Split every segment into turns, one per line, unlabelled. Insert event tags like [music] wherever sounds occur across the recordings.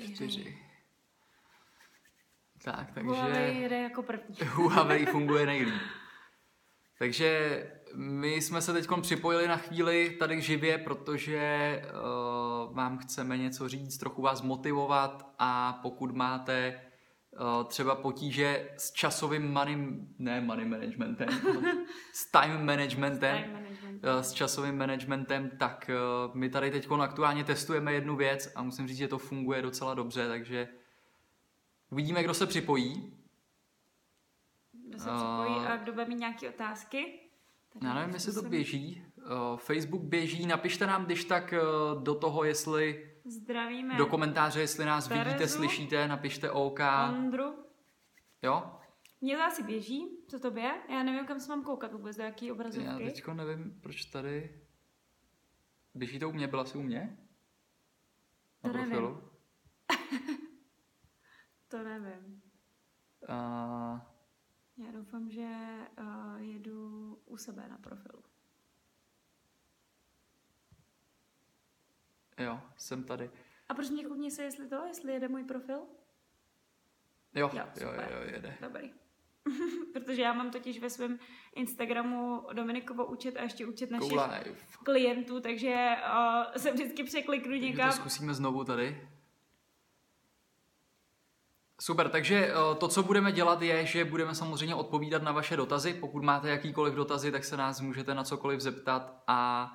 čtyři. Tak, takže...
Huawei jede jako první. [laughs] [laughs]
Huawei funguje nejlíp. Takže my jsme se teď připojili na chvíli tady živě, protože uh, vám chceme něco říct, trochu vás motivovat a pokud máte uh, třeba potíže s časovým money, ne money managementem, [laughs] s time managementem,
Time management.
Uh, s časovým managementem, tak uh, my tady teď aktuálně testujeme jednu věc a musím říct, že to funguje docela dobře, takže uvidíme, kdo se připojí.
Kdo se připojí a kdo bude mít nějaké otázky? Tak
Já nevím, jestli to běží. Facebook běží, napište nám když tak do toho, jestli
Zdravíme
do komentáře, jestli nás
Terezu.
vidíte, slyšíte, napište OK.
Ondru.
Jo?
Mně to asi běží, co to je? Já nevím, kam se mám koukat vůbec, do jaký
Já
obrazovky.
teďko nevím, proč tady... Běží to u mě? Byla jsi u mě? Na
To nevím.
profilu? [laughs]
To nevím.
Uh,
Já doufám, že uh, jedu u sebe na profilu.
jo, jsem tady.
A proč mě koukni se, jestli to, jestli jede můj profil?
Jo,
Jo,
jo, jo,
super.
jo, jede.
Dobrý. [laughs] Protože já mám totiž ve svém Instagramu Dominikovo účet a ještě účet našich
Go live.
klientů, takže uh, se vždycky překliknu
Takže
někam.
to zkusíme znovu tady. Super, takže eh, to, co budeme dělat, je, že budeme samozřejmě odpovídat na vaše dotazy. Pokud máte jakýkoliv dotazy, tak se nás můžete na cokoliv zeptat a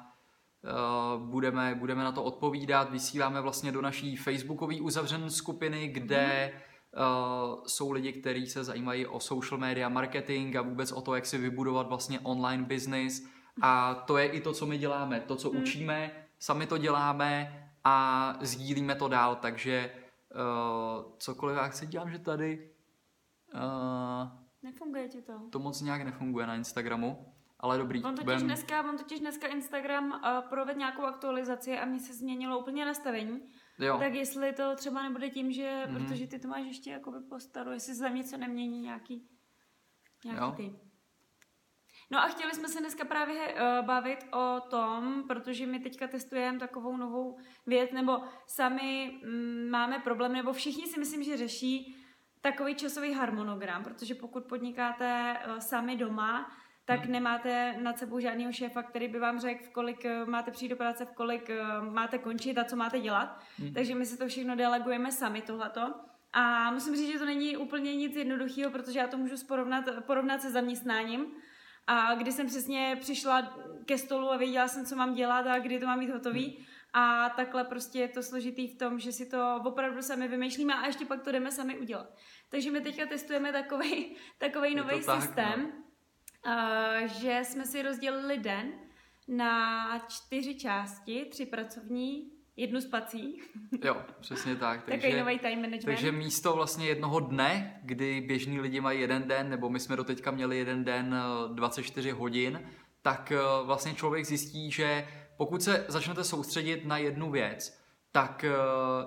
eh, budeme, budeme na to odpovídat. Vysíláme vlastně do naší facebookové uzavřené skupiny, kde uh, jsou lidi, kteří se zajímají o social media marketing a vůbec o to, jak si vybudovat vlastně online business. A to je i to, co my děláme. To, co učíme, sami to děláme a sdílíme to dál, takže uh, cokoliv já si dělám, že tady uh,
Nefunguje ti to?
to moc nějak nefunguje na Instagramu, ale dobrý.
On totiž
budem-
dneska, on totiž dneska Instagram uh, provedl nějakou aktualizaci a mně se změnilo úplně nastavení.
Jo.
Tak jestli to třeba nebude tím, že,
Mhm.
protože ty to máš ještě jakoby po staru, jestli se za něco nemění nějaký, nějaký
Jo.
ty. No a chtěli jsme se dneska právě uh, bavit o tom, protože my teďka testujeme takovou novou věc, nebo sami mm, máme problém, nebo všichni si myslím, že řeší takový časový harmonogram, protože pokud podnikáte uh, sami doma, tak
Hmm.
nemáte nad sebou žádného šéfa, který by vám řekl, v kolik eh, máte přijít do práce, v kolik eh, máte končit a co máte dělat.
Hmm.
Takže my si to všechno delegujeme sami tohleto. A musím říct, že to není úplně nic jednoduchého, protože já to můžu porovnat, porovnat se zaměstnáním. A kdy jsem přesně přišla ke stolu a věděla jsem, co mám dělat a kdy to mám mít hotový. A takhle prostě je to složitý v tom, že si to opravdu sami vymýšlíme a ještě pak to jdeme sami udělat. Takže my teďka testujeme takový nový
tak,
systém,
no.
Uh, že jsme si rozdělili den na čtyři části, tři pracovní, jednu spací. [laughs]
jo, přesně tak.
Takový
Takže,
nový time management.
takže místo vlastně jednoho dne, kdy běžní lidi mají jeden den, nebo my jsme do teďka měli jeden den eh, 24 hodin, tak eh, vlastně člověk zjistí, že pokud se začnete soustředit na jednu věc, tak eh,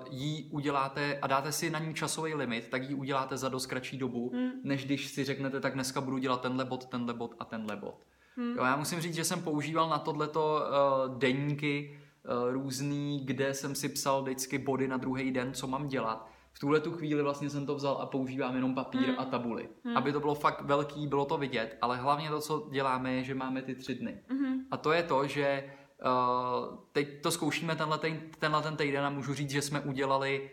ji uděláte a dáte si na ní časový limit, tak ji uděláte za dost kratší dobu,
Hmm.
než když si řeknete, tak dneska budu dělat tenhle bod, tenhle bod a tenhle bod.
Hmm.
Jo, já musím říct, že jsem používal na tohleto uh, deníky uh, různý, kde jsem si psal vždycky body na druhý den, co mám dělat. V tuhle tu chvíli vlastně jsem to vzal a používám jenom papír
Hmm.
a tabuly.
Hmm.
Aby to bylo fakt velký, bylo to vidět, ale hlavně to, co děláme, je, že máme ty tři dny.
Mhm.
A to je to, že uh, teď to zkoušíme tenhle, ten, tenhle ten týden a můžu říct, že jsme udělali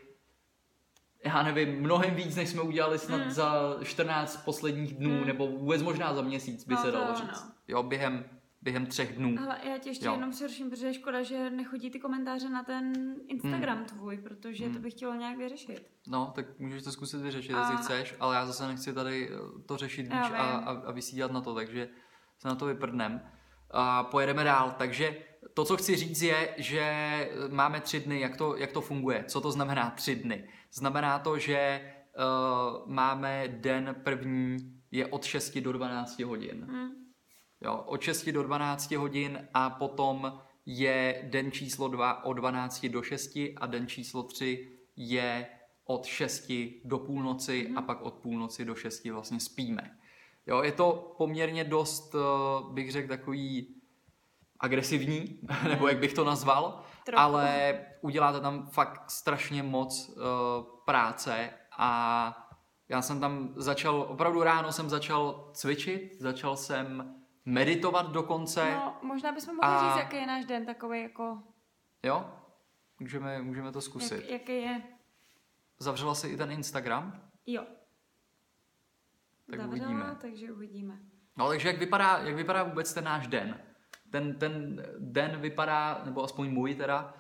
já nevím, mnohem víc, než jsme udělali snad
Hmm.
za 14 posledních dnů,
Hmm.
nebo vůbec možná za měsíc by
No,
se dalo říct.
no.
Jo, během, během třech dnů.
Ale já tě ještě
Jo.
jenom přeruším, protože je škoda, že nechodí ty komentáře na ten Instagram tvůj, protože
Hmm.
to bych chtěla nějak vyřešit.
No, tak můžeš to zkusit vyřešit,
A-
jestli chceš, ale já zase nechci tady eh, to řešit víc a, a, a vysílat na to, takže se na to vyprdnem. A pojedeme dál, takže to, co chci říct, je, že máme tři dny, jak to, jak to funguje. Co to znamená tři dny? Znamená to, že uh, máme den první je od 6 do 12 hodin.
Hm.
Jo, od 6 do 12 hodin a potom je den číslo 2 od 12 do 6 a den číslo 3 je od 6 do půlnoci a pak od půlnoci do 6 vlastně spíme. Jo, je to poměrně dost, eh, bych řekl, takový agresivní, [laughs] nebo jak bych to nazval,
Trochu.
ale uděláte tam fakt strašně moc uh, práce a já jsem tam začal, opravdu ráno jsem začal cvičit, začal jsem meditovat dokonce.
No, možná bychom mohli
A-
říct, jaký je náš den takový jako,
Jo? Můžeme, můžeme to zkusit.
jak, jaký je,
Zavřela si i ten Instagram?
jo.
Tak
Zavřela,
uvidíme.
takže uvidíme.
No takže jak vypadá, jak vypadá vůbec ten náš den? Ten, ten den vypadá, nebo aspoň můj teda,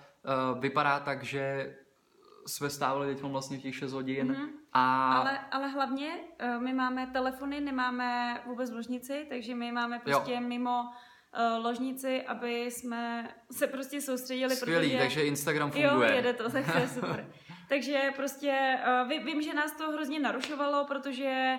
uh, vypadá tak, že jsme stávali teď vlastně v těch 6 hodin
Mhm.
a
Ale, ale hlavně eh, my máme telefony, nemáme vůbec ložnici, takže my máme prostě mimo eh, ložnici, aby jsme se prostě soustředili,
skvělý,
protože...
takže Instagram
Jo,
funguje.
jede to, tak to je super. [laughs] Takže prostě uh, ví, vím, že nás to hrozně narušovalo, protože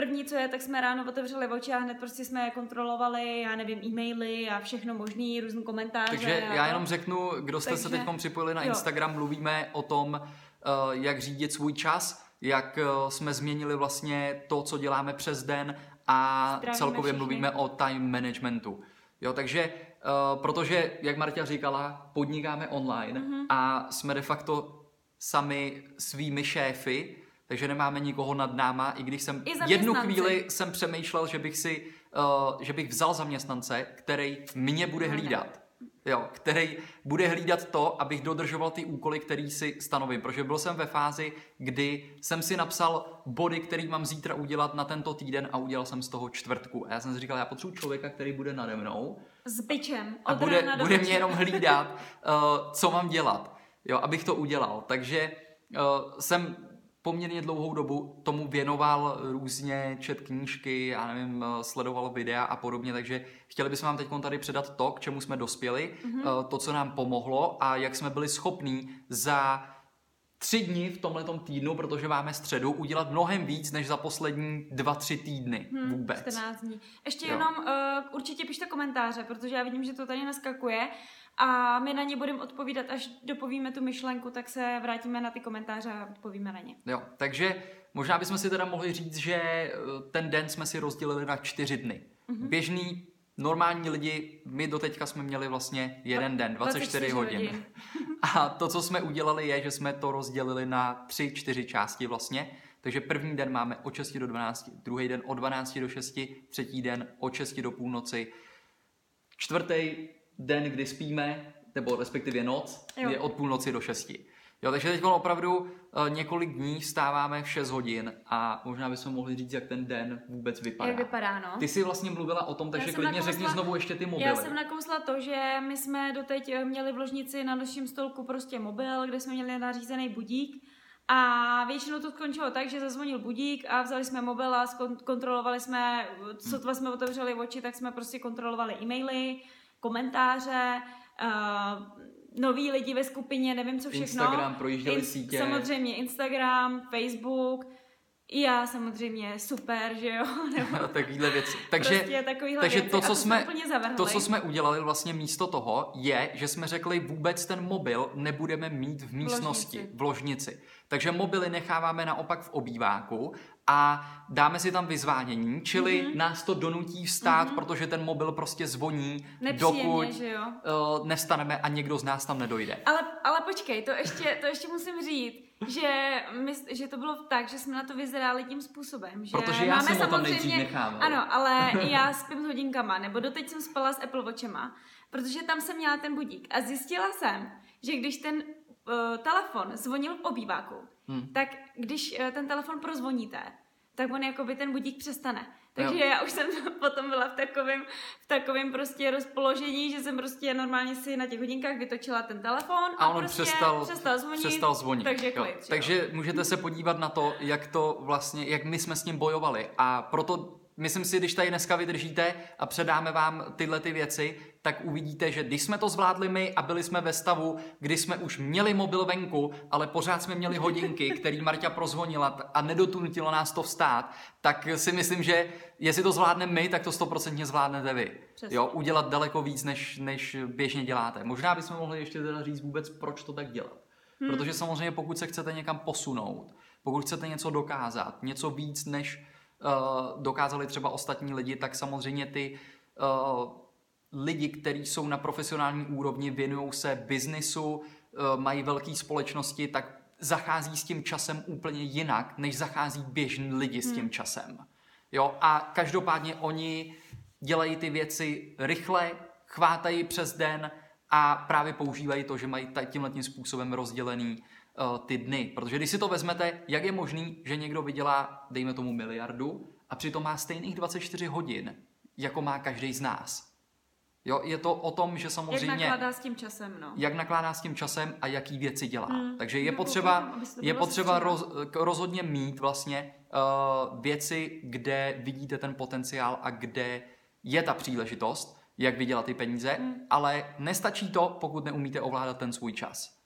první, co je, tak jsme ráno otevřeli oči a hned prostě jsme kontrolovali, já nevím, e-maily a všechno možný, různý komentáře.
Takže
a
já jenom řeknu, kdo jste se
Takže-
teď připojili na
jo.
Instagram, mluvíme o tom, eh, jak řídit svůj čas, jak eh, jsme změnili vlastně to, co děláme přes den a
Zdravíme
celkově
všechny.
mluvíme o time managementu. Jo, takže eh, protože, jak Marta říkala, podnikáme online
Mhm.
a jsme de facto sami svými šéfy, takže nemáme nikoho nad náma, i když jsem
I
jednu chvíli jsem přemýšlel, že bych si, uh, že bych vzal zaměstnance, který mě bude hlídat. Jo, který bude hlídat to, abych dodržoval ty úkoly, který si stanovím. Protože byl jsem ve fázi, kdy jsem si napsal body, který mám zítra udělat na tento týden a udělal jsem z toho čtvrtku. A já jsem si říkal, já potřebuji člověka, který bude nade mnou
S byčem.
a bude,
rána
bude mě jenom hlídat, uh, [laughs] co mám dělat, jo, abych to udělal. Takže uh, jsem poměrně dlouhou dobu tomu věnoval různě, čet knížky, já nevím, uh, sledoval videa a podobně, takže chtěli bychom vám teď tady předat to, k čemu jsme dospěli, mm-hmm. to, co nám pomohlo a jak jsme byli schopní za tři dny v tomhletom týdnu, protože máme středu, udělat mnohem víc než za poslední dva, tři týdny
Hm,
vůbec.
14 dní. Ještě
Jo.
jenom uh, určitě pište komentáře, protože já vidím, že to tady naskakuje a my na ně budeme odpovídat, až dopovíme tu myšlenku, tak se vrátíme na ty komentáře a odpovíme na ně.
Jo, takže možná bychom si teda mohli říct, že eh, ten den jsme si rozdělili na čtyři dny. Mm-hmm. Běžný, normální lidi, my doteďka jsme měli vlastně jeden den, 24,
24
hodin.
hodin. [laughs]
A to, co jsme udělali, je, že jsme to rozdělili na tři, čtyři části vlastně. Takže první den máme od 6 do 12, druhý den od 12 do 6, třetí den od 6 do půlnoci, čtvrtý den, kdy spíme, nebo respektive noc,
Jo.
je od půlnoci do 6. Jo, takže teď opravdu uh, několik dní vstáváme v 6 hodin a možná bychom mohli říct, jak ten den vůbec vypadá.
Jak vypadá, no?
Ty jsi vlastně mluvila o tom, takže klidně
nakousla-
řekni znovu ještě ty mobily.
Já jsem nakousla to, že my jsme doteď eh, měli v ložnici na našem stolku prostě mobil, kde jsme měli nařízený budík a většinou to skončilo tak, že zazvonil budík a vzali jsme mobil a kontrolovali jsme, sotva jsme otevřeli oči, tak jsme prostě kontrolovali e-maily, komentáře, uh, noví lidi ve skupině, nevím co všechno.
Instagram, projížděli sítě.
Samozřejmě Instagram, Facebook, i já samozřejmě super, že jo? [laughs] Nebo [laughs]
Takovýhle věci. Takže,
prostě takovýhle
takže
věci.
to, co jsme,
úplně zavrhli.
to, co jsme udělali vlastně místo toho, je, že jsme řekli, vůbec ten mobil nebudeme mít v místnosti,
ložnici.
v ložnici. Takže mobily necháváme naopak v obýváku a dáme si tam vyzvánění, čili
Mhm.
mm-hmm. nás to donutí vstát, mm-hmm. protože ten mobil prostě zvoní,
Nepříjemně,
dokud
že jo?
uh, nestaneme a někdo z nás tam nedojde.
Ale, ale počkej, to ještě, to ještě musím říct, že, my, že to bylo tak, že jsme na to vyzráli tím způsobem, že
Protože já
máme
jsem
samozřejmě-
nechával.
Ano, ale [laughs] já spím s hodinkama, nebo doteď jsem spala s Apple Watchema, protože tam jsem měla ten budík a zjistila jsem, že když ten uh, telefon zvonil v obýváku,
Hmm.
tak když uh, ten telefon prozvoníte, tak on jakoby ten budík přestane. Takže
Jo.
já už jsem [laughs] potom byla v takovém, v takovém prostě rozpoložení, že jsem prostě normálně si na těch hodinkách vytočila ten telefon a,
A on
prostě
přestal,
přestal zvonit.
přestal zvonit.
Takže klid, jo.
Takže můžete se podívat na to, jak to vlastně, jak my jsme s ním bojovali. A proto myslím si, když tady dneska vydržíte a předáme vám tyhle ty věci, tak uvidíte, že když jsme to zvládli my a byli jsme ve stavu, kdy jsme už měli mobil venku, ale pořád jsme měli hodinky, který Marta prozvonila a nedotunutilo nás to vstát, tak si myslím, že jestli to zvládneme my, tak to stoprocentně zvládnete vy.
Přesně.
Jo, udělat daleko víc, než, než běžně děláte. Možná bychom mohli ještě teda říct vůbec, proč to tak dělat. Hmm. Protože samozřejmě pokud se chcete někam posunout, pokud chcete něco dokázat, něco víc, než dokázali třeba ostatní lidi, tak samozřejmě ty uh, lidi, kteří jsou na profesionální úrovni, věnují se biznisu, uh, mají velké společnosti, tak zachází s tím časem úplně jinak, než zachází běžní lidi s tím hmm. časem. Jo, a každopádně oni dělají ty věci rychle, chvátají přes den a právě používají to, že mají tímhle tím způsobem rozdělený uh, ty dny. Protože když si to vezmete, jak je možný, že někdo vydělá, dejme tomu miliardu, a přitom má stejných 24 hodin, jako má každý z nás. Jo, je to o tom, že samozřejmě...
Jak nakládá s tím časem, no.
Jak nakládá s tím časem a jaký věci dělá. Hmm. Takže je no, potřeba, je potřeba roz, rozhodně mít vlastně uh, věci, kde vidíte ten potenciál a kde je ta příležitost, jak vydělat ty peníze, hmm. ale nestačí to, pokud neumíte ovládat ten svůj čas.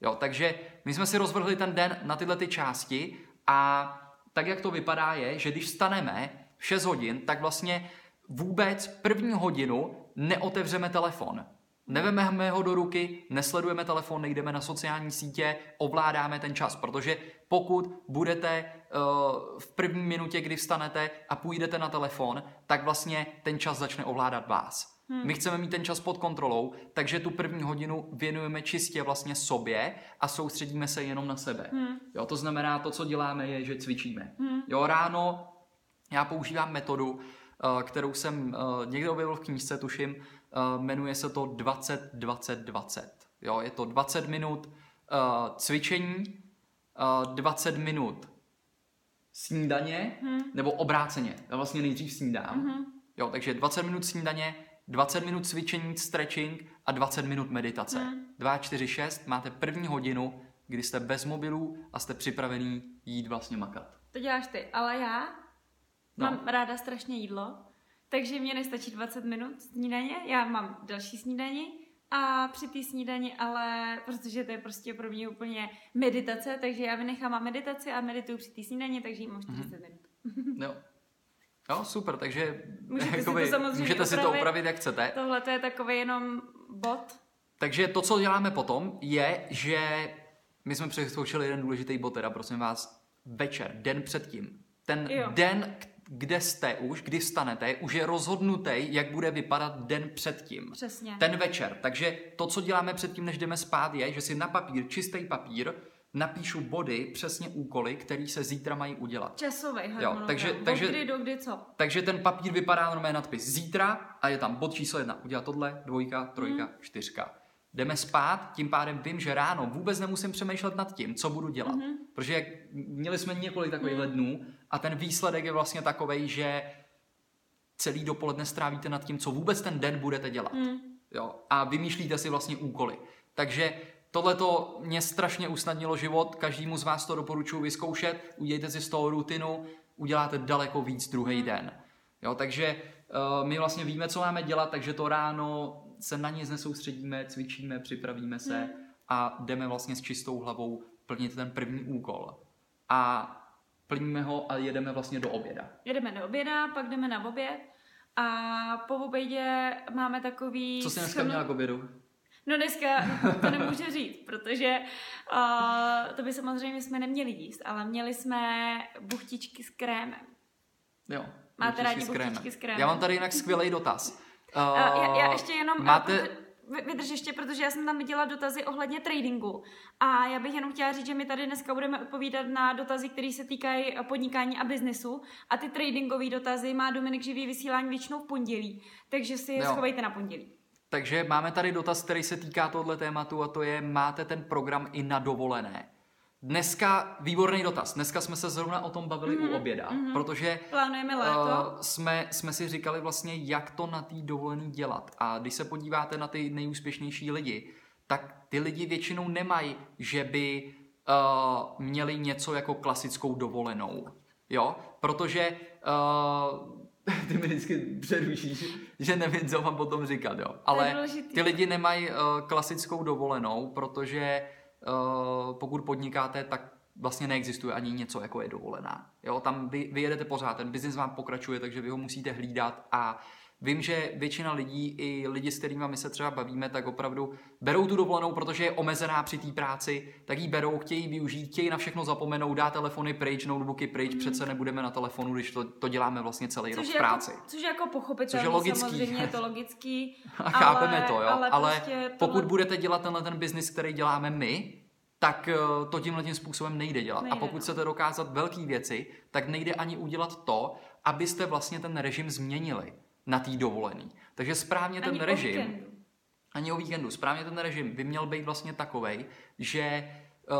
Jo, takže my jsme si rozvrhli ten den na tyhle ty části a tak, jak to vypadá, je, že když vstaneme v 6 hodin, tak vlastně vůbec první hodinu neotevřeme telefon. Nevememe ho do ruky, nesledujeme telefon, nejdeme na sociální sítě, ovládáme ten čas, protože pokud budete uh, v první minutě, kdy vstanete a půjdete na telefon, tak vlastně ten čas začne ovládat vás. Hmm. My chceme mít ten čas pod kontrolou, takže tu první hodinu věnujeme čistě vlastně sobě a soustředíme se jenom na sebe. Hmm. Jo, to znamená, to, co děláme, je, že cvičíme. Hmm. Jo, ráno já používám metodu, Eh, kterou jsem eh, někde objevil v knížce, tuším, eh, jmenuje se to 20 20 20. Jo, je to 20 minut cvičení, 20 minut snídaně, hmm. nebo obráceně. Já vlastně nejdřív snídám. Hmm. Jo, takže 20 minut snídaně, 20 minut cvičení, stretching a 20 minut meditace. Hmm. 2, 4, 6, máte první hodinu, kdy jste bez mobilů a jste připravený jít vlastně makat.
To děláš ty, ale já No. Mám ráda strašně jídlo, takže mě nestačí 20 minut snídaně. Já mám další snídaní a při té snídani, ale protože to je prostě pro mě úplně meditace, takže já vynechám meditaci a medituju při té snídani, takže jí mám 40 mm-hmm. minut.
jo. [laughs] Jo, super, takže
můžete, jakoby, si, to samozřejmě
můžete si to upravit, jak chcete.
Tohle to je takový jenom bod.
Takže to, co děláme potom, je, že my jsme přeskoušeli jeden důležitý bod, teda prosím vás, večer, den předtím. Ten jo. den, kde jste už, kdy vstanete, už je rozhodnutý, jak bude vypadat den předtím.
Přesně.
Ten večer. Takže to, co děláme předtím, než jdeme spát, je, že si na papír, čistý papír, napíšu body, přesně úkoly, které se zítra mají udělat.
Časový jo,
takže, takže,
kdy do kdy co.
Takže ten papír vypadá normálně nadpis zítra a je tam bod číslo jedna. Udělat tohle, dvojka, trojka, hmm. čtyřka jdeme spát, tím pádem vím, že ráno vůbec nemusím přemýšlet nad tím, co budu dělat. Mm-hmm. Protože jak, měli jsme několik takových mm. dnů a ten výsledek je vlastně takový, že celý dopoledne strávíte nad tím, co vůbec ten den budete dělat. Mm. Jo? A vymýšlíte si vlastně úkoly. Takže tohle to mě strašně usnadnilo život, každému z vás to doporučuji vyzkoušet, udějte si z toho rutinu, uděláte daleko víc druhý den. Jo, takže uh, my vlastně víme, co máme dělat, takže to ráno se na nic nesoustředíme, cvičíme, připravíme se hmm. a jdeme vlastně s čistou hlavou plnit ten první úkol. A plníme ho a jedeme vlastně do oběda.
Jedeme do oběda, pak jdeme na oběd a po obědě máme takový...
Co jsi dneska měla k obědu?
No dneska to nemůžu říct, protože uh, to by samozřejmě jsme neměli jíst, ale měli jsme buchtičky s krémem.
Jo.
Máte rádi buchtičky s krémem?
Já mám tady jinak skvělý dotaz.
Uh, já, já ještě jenom... Máte... Vydrž ještě, protože já jsem tam viděla dotazy ohledně tradingu. A já bych jenom chtěla říct, že my tady dneska budeme odpovídat na dotazy, které se týkají podnikání a biznesu. A ty tradingové dotazy má Dominik živý vysílání většinou v pondělí. Takže si je schovejte na pondělí.
Takže máme tady dotaz, který se týká tohle tématu a to je, máte ten program i na dovolené? Dneska výborný dotaz. Dneska jsme se zrovna o tom bavili mm-hmm. u mhm, oběda, mm-hmm. protože
plánujeme léto. Uh,
jsme, jsme si říkali vlastně, jak to na té dovolený dělat. A když se podíváte na ty nejúspěšnější lidi, tak ty lidi většinou nemají, že by uh, měli něco jako klasickou dovolenou. Jo? Protože uh, [laughs] ty mi vždycky přerušíš, že nevím, co mám potom říkat, jo. Ale ty lidi nemají uh, klasickou dovolenou, protože Eh, pokud podnikáte, tak vlastně neexistuje ani něco, jako je dovolená. Jo, tam vy, vy jedete pořád, ten biznis vám pokračuje, takže vy ho musíte hlídat a Vím, že většina lidí, i lidi, s kterými my se třeba bavíme, tak opravdu berou tu dovolenou, protože je omezená při té práci, tak ji berou, chtějí využít, chtějí na všechno zapomenout, dá telefony pryč, notebooky pryč, mm. přece nebudeme na telefonu, když to, to děláme vlastně celý
což
rok v
jako,
práci.
Což je jako pochopitelné,
což je logický.
samozřejmě je to logický. [laughs]
A chápeme
ale,
to, jo,
ale,
ale
prostě
pokud
tohle...
budete dělat tenhle ten biznis, který děláme my, tak eh, to tímhle tím způsobem nejde dělat.
Nejde,
a pokud
no.
chcete dokázat velké věci, tak nejde ani udělat to, abyste vlastně ten režim změnili na tý dovolený. Takže správně ten
Ani o
režim,
víkendu.
ani o víkendu, správně ten režim by měl být vlastně takovej, že uh,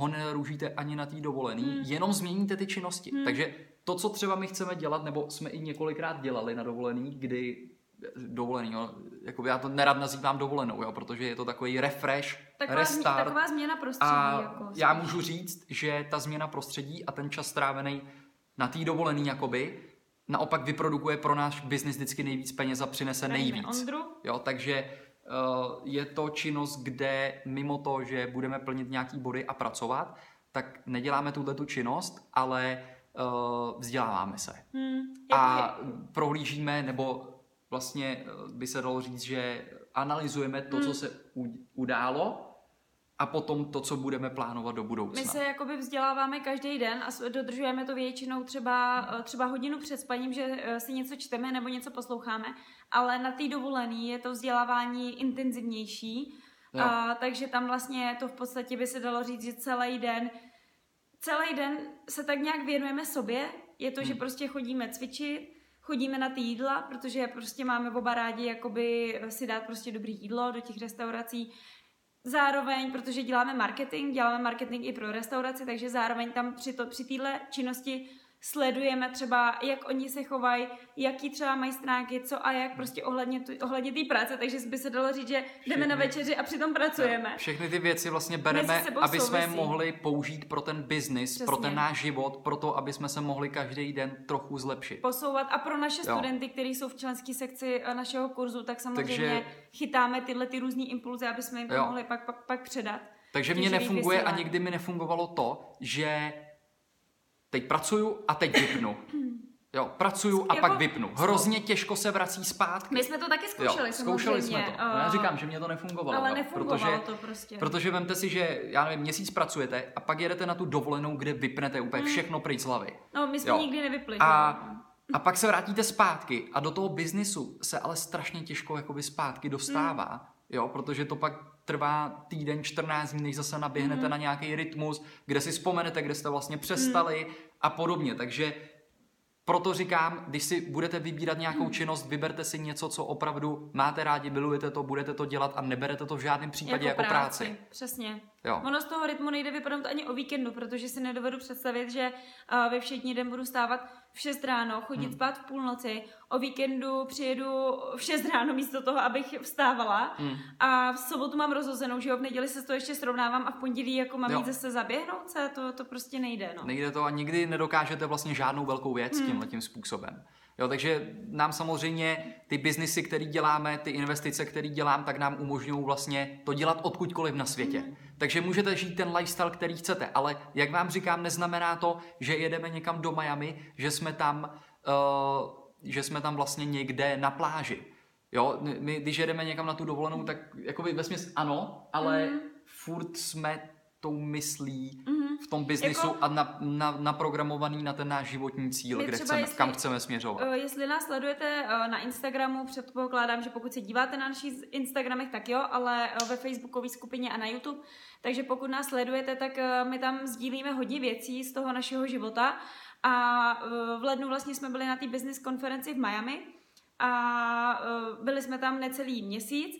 ho nerůžíte ani na tý dovolený,
Hmm.
jenom změníte ty činnosti. Takže to, co třeba my chceme dělat, nebo jsme i několikrát dělali na dovolený, kdy dovolený, jo, jako já to nerad nazývám dovolenou, jo, protože je to takový refresh,
Taková, změ-
restart.
taková změna prostředí.
A
jako,
já můžu říct, že ta změna prostředí a ten čas strávený na té dovolený jakoby, naopak vyprodukuje pro náš biznis vždycky nejvíc peněz a přinese
Zdravíme
nejvíc.
Ondru.
Jo, takže uh, je to činnost, kde mimo to, že budeme plnit nějaký body a pracovat, tak neděláme tuhle tu činnost, ale uh, vzděláváme se.
Hmm,
A prohlížíme, nebo vlastně eh, by se dalo říct, že analyzujeme to, co se událo a potom to, co budeme plánovat do budoucna.
My se jakoby vzděláváme každý den a dodržujeme to většinou třeba, eh, třeba hodinu před spaním, že eh, si něco čteme nebo něco posloucháme, ale na té dovolený je to vzdělávání intenzivnější,
Jo.
a, takže tam vlastně to v podstatě by se dalo říct, že celý den celý den se tak nějak věnujeme sobě. Je to, že
Hmm.
prostě chodíme cvičit, chodíme na ty jídla, protože prostě máme oba rádi jakoby si dát prostě dobrý jídlo do těch restaurací. Zároveň, protože děláme marketing, děláme marketing i pro restauraci, takže zároveň tam při, to, při činnosti sledujeme třeba, jak oni se chovají, jaký třeba mají stránky, co a jak prostě ohledně tu- ohledně té práce, takže by se dalo říct, že jdeme na
Všechny-
večeři a přitom pracujeme.
Všechny ty věci vlastně bereme, aby jsme je mohli použít pro ten biznis, pro ten náš život, pro to, aby jsme se mohli každý den trochu zlepšit.
posouvat. A pro naše
Jo.
studenty, kteří jsou v členské sekci eh, našeho kurzu, tak samozřejmě
Takže-
chytáme tyhle ty různé impulzy, aby jsme jim
Jo.
mohli pak, pak, pak předat.
Takže
živých
nefunguje a
vysíláních.
nikdy mi nefungovalo to, že teď pracuju a teď vypnu. Jo, pracuju a
Jako-
pak vypnu. Hrozně těžko se vrací zpátky.
My jsme to taky zkoušeli,
jo, zkoušeli jsme to. No, já říkám, že mě to nefungovalo.
ale nefungovalo
protože,
to prostě.
Protože vemte si, že já nevím, měsíc pracujete a pak jedete na tu dovolenou, kde vypnete úplně
Hmm.
všechno pryč z hlavy.
No, my jsme
jo.
nikdy nevypli.
A, a pak se vrátíte zpátky a do toho biznisu se ale strašně těžko jakoby zpátky dostává, jo, protože to pak trvá týden, 14 dní, než zase naběhnete
Mhm.
na nějaký rytmus, kde si vzpomenete, kde jste vlastně přestali a podobně, takže proto říkám, když si budete vybírat nějakou
Mhm.
činnost, vyberte si něco, co opravdu máte rádi, milujete to, budete to dělat a neberete to v žádném případě jako, práci.
Přesně.
Jo.
Ono z toho rytmu nejde vypadnout ani o víkendu, protože si nedovedu představit, že uh, ve všední den budu stávat v 6 ráno, chodit
Hmm.
spát v půlnoci, o víkendu přijedu v 6 ráno místo toho, abych vstávala
Hmm.
a v sobotu mám rozhozenou, že jo, v neděli se to ještě srovnávám a v pondělí jako mám
Jo.
jít zase zaběhnout se, to, to prostě nejde, no.
Nejde to a nikdy nedokážete vlastně žádnou velkou věc
Hmm.
tímhle tím způsobem. Jo, takže nám samozřejmě ty biznisy, které děláme, ty investice, které dělám, tak nám umožňují vlastně to dělat odkudkoliv na světě.
Hmm.
Takže můžete žít ten lifestyle, který chcete, ale jak vám říkám, neznamená to, že jedeme někam do Miami, že jsme tam, uh, že jsme tam vlastně někde na pláži. Jo, my když jedeme někam na tu dovolenou, tak jakoby vesměs ano, ale
Mhm.
furt jsme tou myslí
Mhm.
v tom biznisu
Jako-
a na, na, naprogramovaný na ten náš životní cíl, kde chceme,
jestli-
kam chceme směřovat.
Uh, jestli nás sledujete uh, na Instagramu, předpokládám, že pokud se díváte na našich Instagramech, tak jo, ale uh, ve facebookové skupině a na YouTube. Takže pokud nás sledujete, tak uh, my tam sdílíme hodně věcí z toho našeho života. A uh, v lednu vlastně jsme byli na té business konferenci v Miami a uh, byli jsme tam necelý měsíc.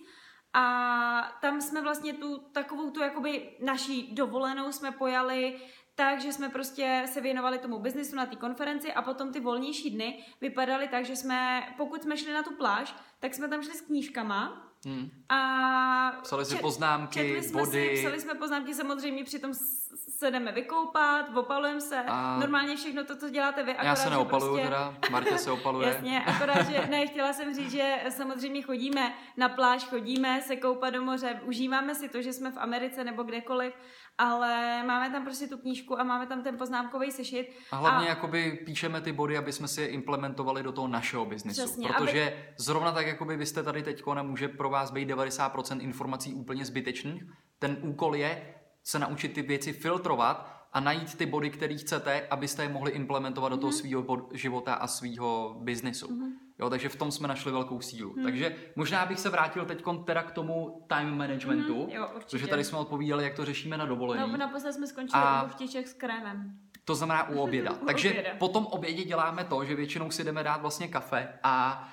A tam jsme vlastně tu takovou tu jakoby naší dovolenou jsme pojali tak, že jsme prostě se věnovali tomu biznisu na té konferenci a potom ty volnější dny vypadaly tak, že jsme, pokud jsme šli na tu pláž, tak jsme tam šli s knížkama
Hmm.
a
Psali si
čet-
poznámky,
četli jsme
body.
Si, psali jsme poznámky samozřejmě při tom s- se jdeme vykoupat, opalujeme se, a... normálně všechno to, co děláte vy.
Já se neopaluju prostě... teda, Martě se opaluje. [laughs]
Jasně, akorát, že ne, chtěla jsem říct, že samozřejmě chodíme na pláž, chodíme se koupat do moře, užíváme si to, že jsme v Americe nebo kdekoliv, ale máme tam prostě tu knížku a máme tam ten poznámkový sešit.
A hlavně a... jakoby píšeme ty body, aby jsme si je implementovali do toho našeho biznesu. Přesně, protože aby... zrovna tak, jakoby vy jste tady teď, nemůže pro vás být 90% informací úplně zbytečných. Ten úkol je se naučit ty věci filtrovat a najít ty body, které chcete, abyste je mohli implementovat mm-hmm. do toho mhm. svého života a svého biznesu. Mm-hmm. Jo, takže v tom jsme našli velkou sílu. Hmm. Takže možná bych se vrátil teď teda k tomu time managementu, hmm, jo, protože tady jsme odpovídali, jak to řešíme na dovolení.
No, naposled jsme skončili a... u vtiček s krémem.
To znamená u oběda. [laughs] u takže oběda. po tom obědě děláme to, že většinou si jdeme dát vlastně kafe a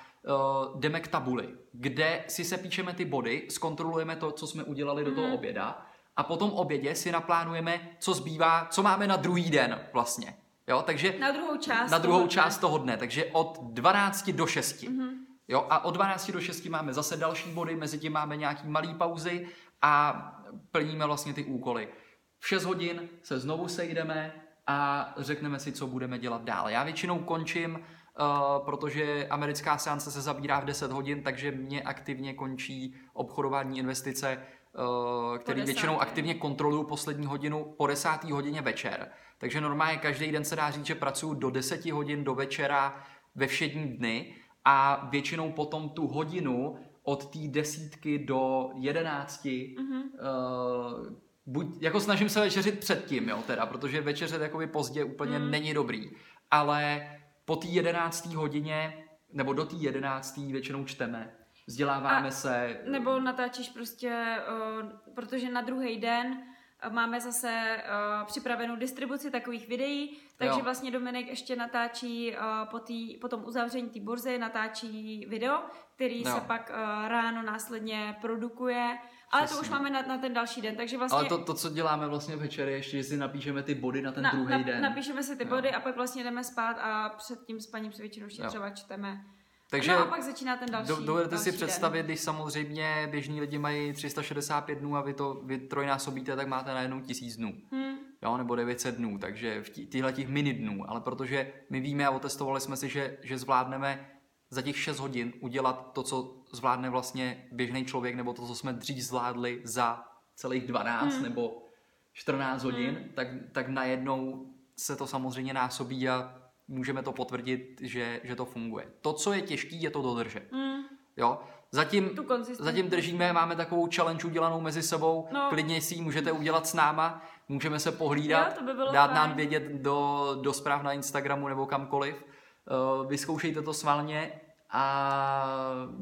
uh, jdeme k tabuli, kde si se píšeme ty body, zkontrolujeme to, co jsme udělali do toho hmm. oběda a po tom obědě si naplánujeme, co zbývá, co máme na druhý den vlastně. Jo, takže
na druhou část,
na druhou toho část toho dne. Takže od 12 do 6. Mm-hmm. Jo, a od 12 do 6 máme zase další body, mezi tím máme nějaký malý pauzy a plníme vlastně ty úkoly. V 6 hodin se znovu sejdeme a řekneme si, co budeme dělat dál. Já většinou končím, uh, protože americká seance se zabírá v 10 hodin, takže mě aktivně končí obchodování investice, který většinou aktivně kontroluju poslední hodinu po 10. hodině večer. Takže normálně každý den se dá říct, že pracuji do 10 hodin do večera ve všední dny a většinou potom tu hodinu od té desítky do jedenácti mm-hmm. uh, buď, jako snažím se večeřit předtím, jo, teda, protože večeřet jakoby pozdě úplně mm. není dobrý, ale po té jedenácté hodině nebo do té jedenácté většinou čteme, vzděláváme a, se.
Nebo natáčíš prostě, uh, protože na druhý den Máme zase uh, připravenou distribuci takových videí, takže jo. vlastně Dominik ještě natáčí uh, po, tý, po tom uzavření té burzy, natáčí video, který jo. se pak uh, ráno následně produkuje. Ale Přesně. to už máme na, na ten další den, takže vlastně...
Ale to, to, co děláme vlastně večer, je ještě, že si napíšeme ty body na ten na, druhý na, den.
Napíšeme si ty jo. body a pak vlastně jdeme spát a před tím spaním si většinou ještě jo. třeba čteme
takže
no a pak začíná ten další. Do,
dovedete
další
si představit, den. když samozřejmě běžní lidi mají 365 dnů a vy to vy trojnásobíte, tak máte najednou tisíc dnů. Hmm. Jo, nebo 900 dnů, takže v těchto těch mini dnů. Ale protože my víme a otestovali jsme si, že, že zvládneme za těch 6 hodin udělat to, co zvládne vlastně běžný člověk, nebo to, co jsme dřív zvládli za celých 12 hmm. nebo 14 hodin, hmm. tak, tak najednou se to samozřejmě násobí a můžeme to potvrdit, že, že to funguje. To, co je těžké, je to dodržet. Mm. Jo? Zatím, zatím držíme, máme takovou challenge udělanou mezi sebou, no. klidně si ji můžete udělat s náma, můžeme se pohlídat, jo, by dát fajn. nám vědět do, do zpráv na Instagramu nebo kamkoliv. Uh, vyzkoušejte to svalně a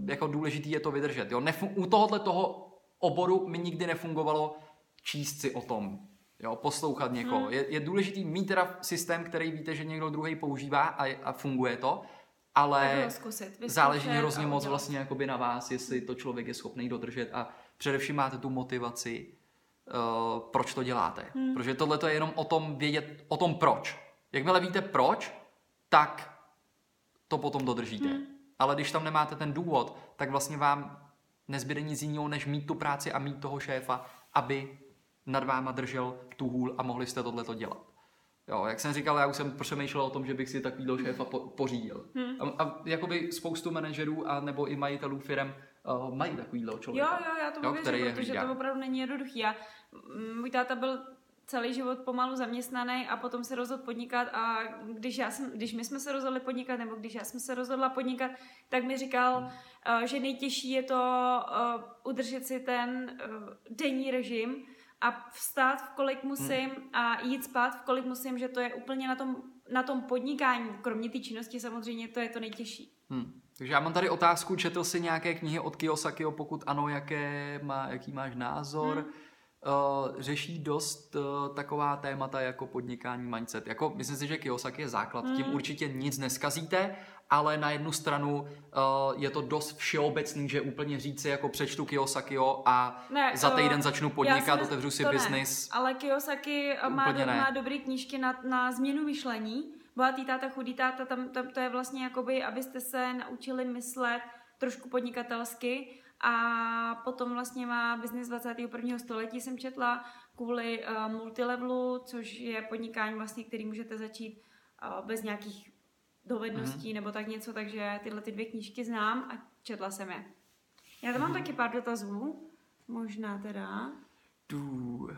jako důležitý je to vydržet. Jo? Nefu- u tohohle toho oboru mi nikdy nefungovalo číst si o tom, jo, poslouchat někoho. Hmm. Je, je důležitý mít teda systém, který víte, že někdo druhý používá a, a funguje to, ale zkusit, záleží hrozně moc vlastně jakoby na vás, jestli to člověk je schopný dodržet a především máte tu motivaci, uh, proč to děláte. Hmm. Protože tohle je jenom o tom vědět, o tom proč. Jakmile víte proč, tak to potom dodržíte. Hmm. Ale když tam nemáte ten důvod, tak vlastně vám nezbyde nic jiného, než mít tu práci a mít toho šéfa, aby nad váma držel tu hůl a mohli jste tohleto dělat. Jo, jak jsem říkal, já už jsem přemýšlel o tom, že bych si takovýhle šéfa po, pořídil. Hmm. A, a jakoby spoustu manažerů a nebo i majitelů firm uh, mají takovýhle člověka.
Jo, jo, já to jo, věřím, protože to opravdu není jednoduchý. Já, můj táta byl celý život pomalu zaměstnaný a potom se rozhodl podnikat a když, já jsem, když my jsme se rozhodli podnikat nebo když já jsem se rozhodla podnikat, tak mi říkal, hmm. uh, že nejtěžší je to uh, udržet si ten uh, denní režim, a vstát v kolik musím hmm. a jít spát v kolik musím, že to je úplně na tom, na tom podnikání, kromě té činnosti samozřejmě, to je to nejtěžší.
Hmm. Takže já mám tady otázku, četl jsi nějaké knihy od Kiyosakiho, pokud ano, jaké má, jaký máš názor? Hmm. Uh, řeší dost uh, taková témata jako podnikání mindset. Jako, myslím si, že Kiyosaki je základ, hmm. tím určitě nic neskazíte, ale na jednu stranu uh, je to dost všeobecný, že úplně říci jako přečtu Kiyosakiho a ne, za týden uh, začnu podnikat, si otevřu si biznis.
Ale Kiyosaki má, do, má dobrý knížky na, na změnu myšlení. Bohatý táta, chudý táta, tam, tam to je vlastně jakoby, abyste se naučili myslet trošku podnikatelsky a potom vlastně má biznis 21. století, jsem četla, kvůli uh, multilevelu, což je podnikání vlastně, který můžete začít uh, bez nějakých dovedností mm. nebo tak něco, takže tyhle ty dvě knížky znám a četla jsem je. Já tam mám mm. taky pár dotazů, možná teda.
Tu.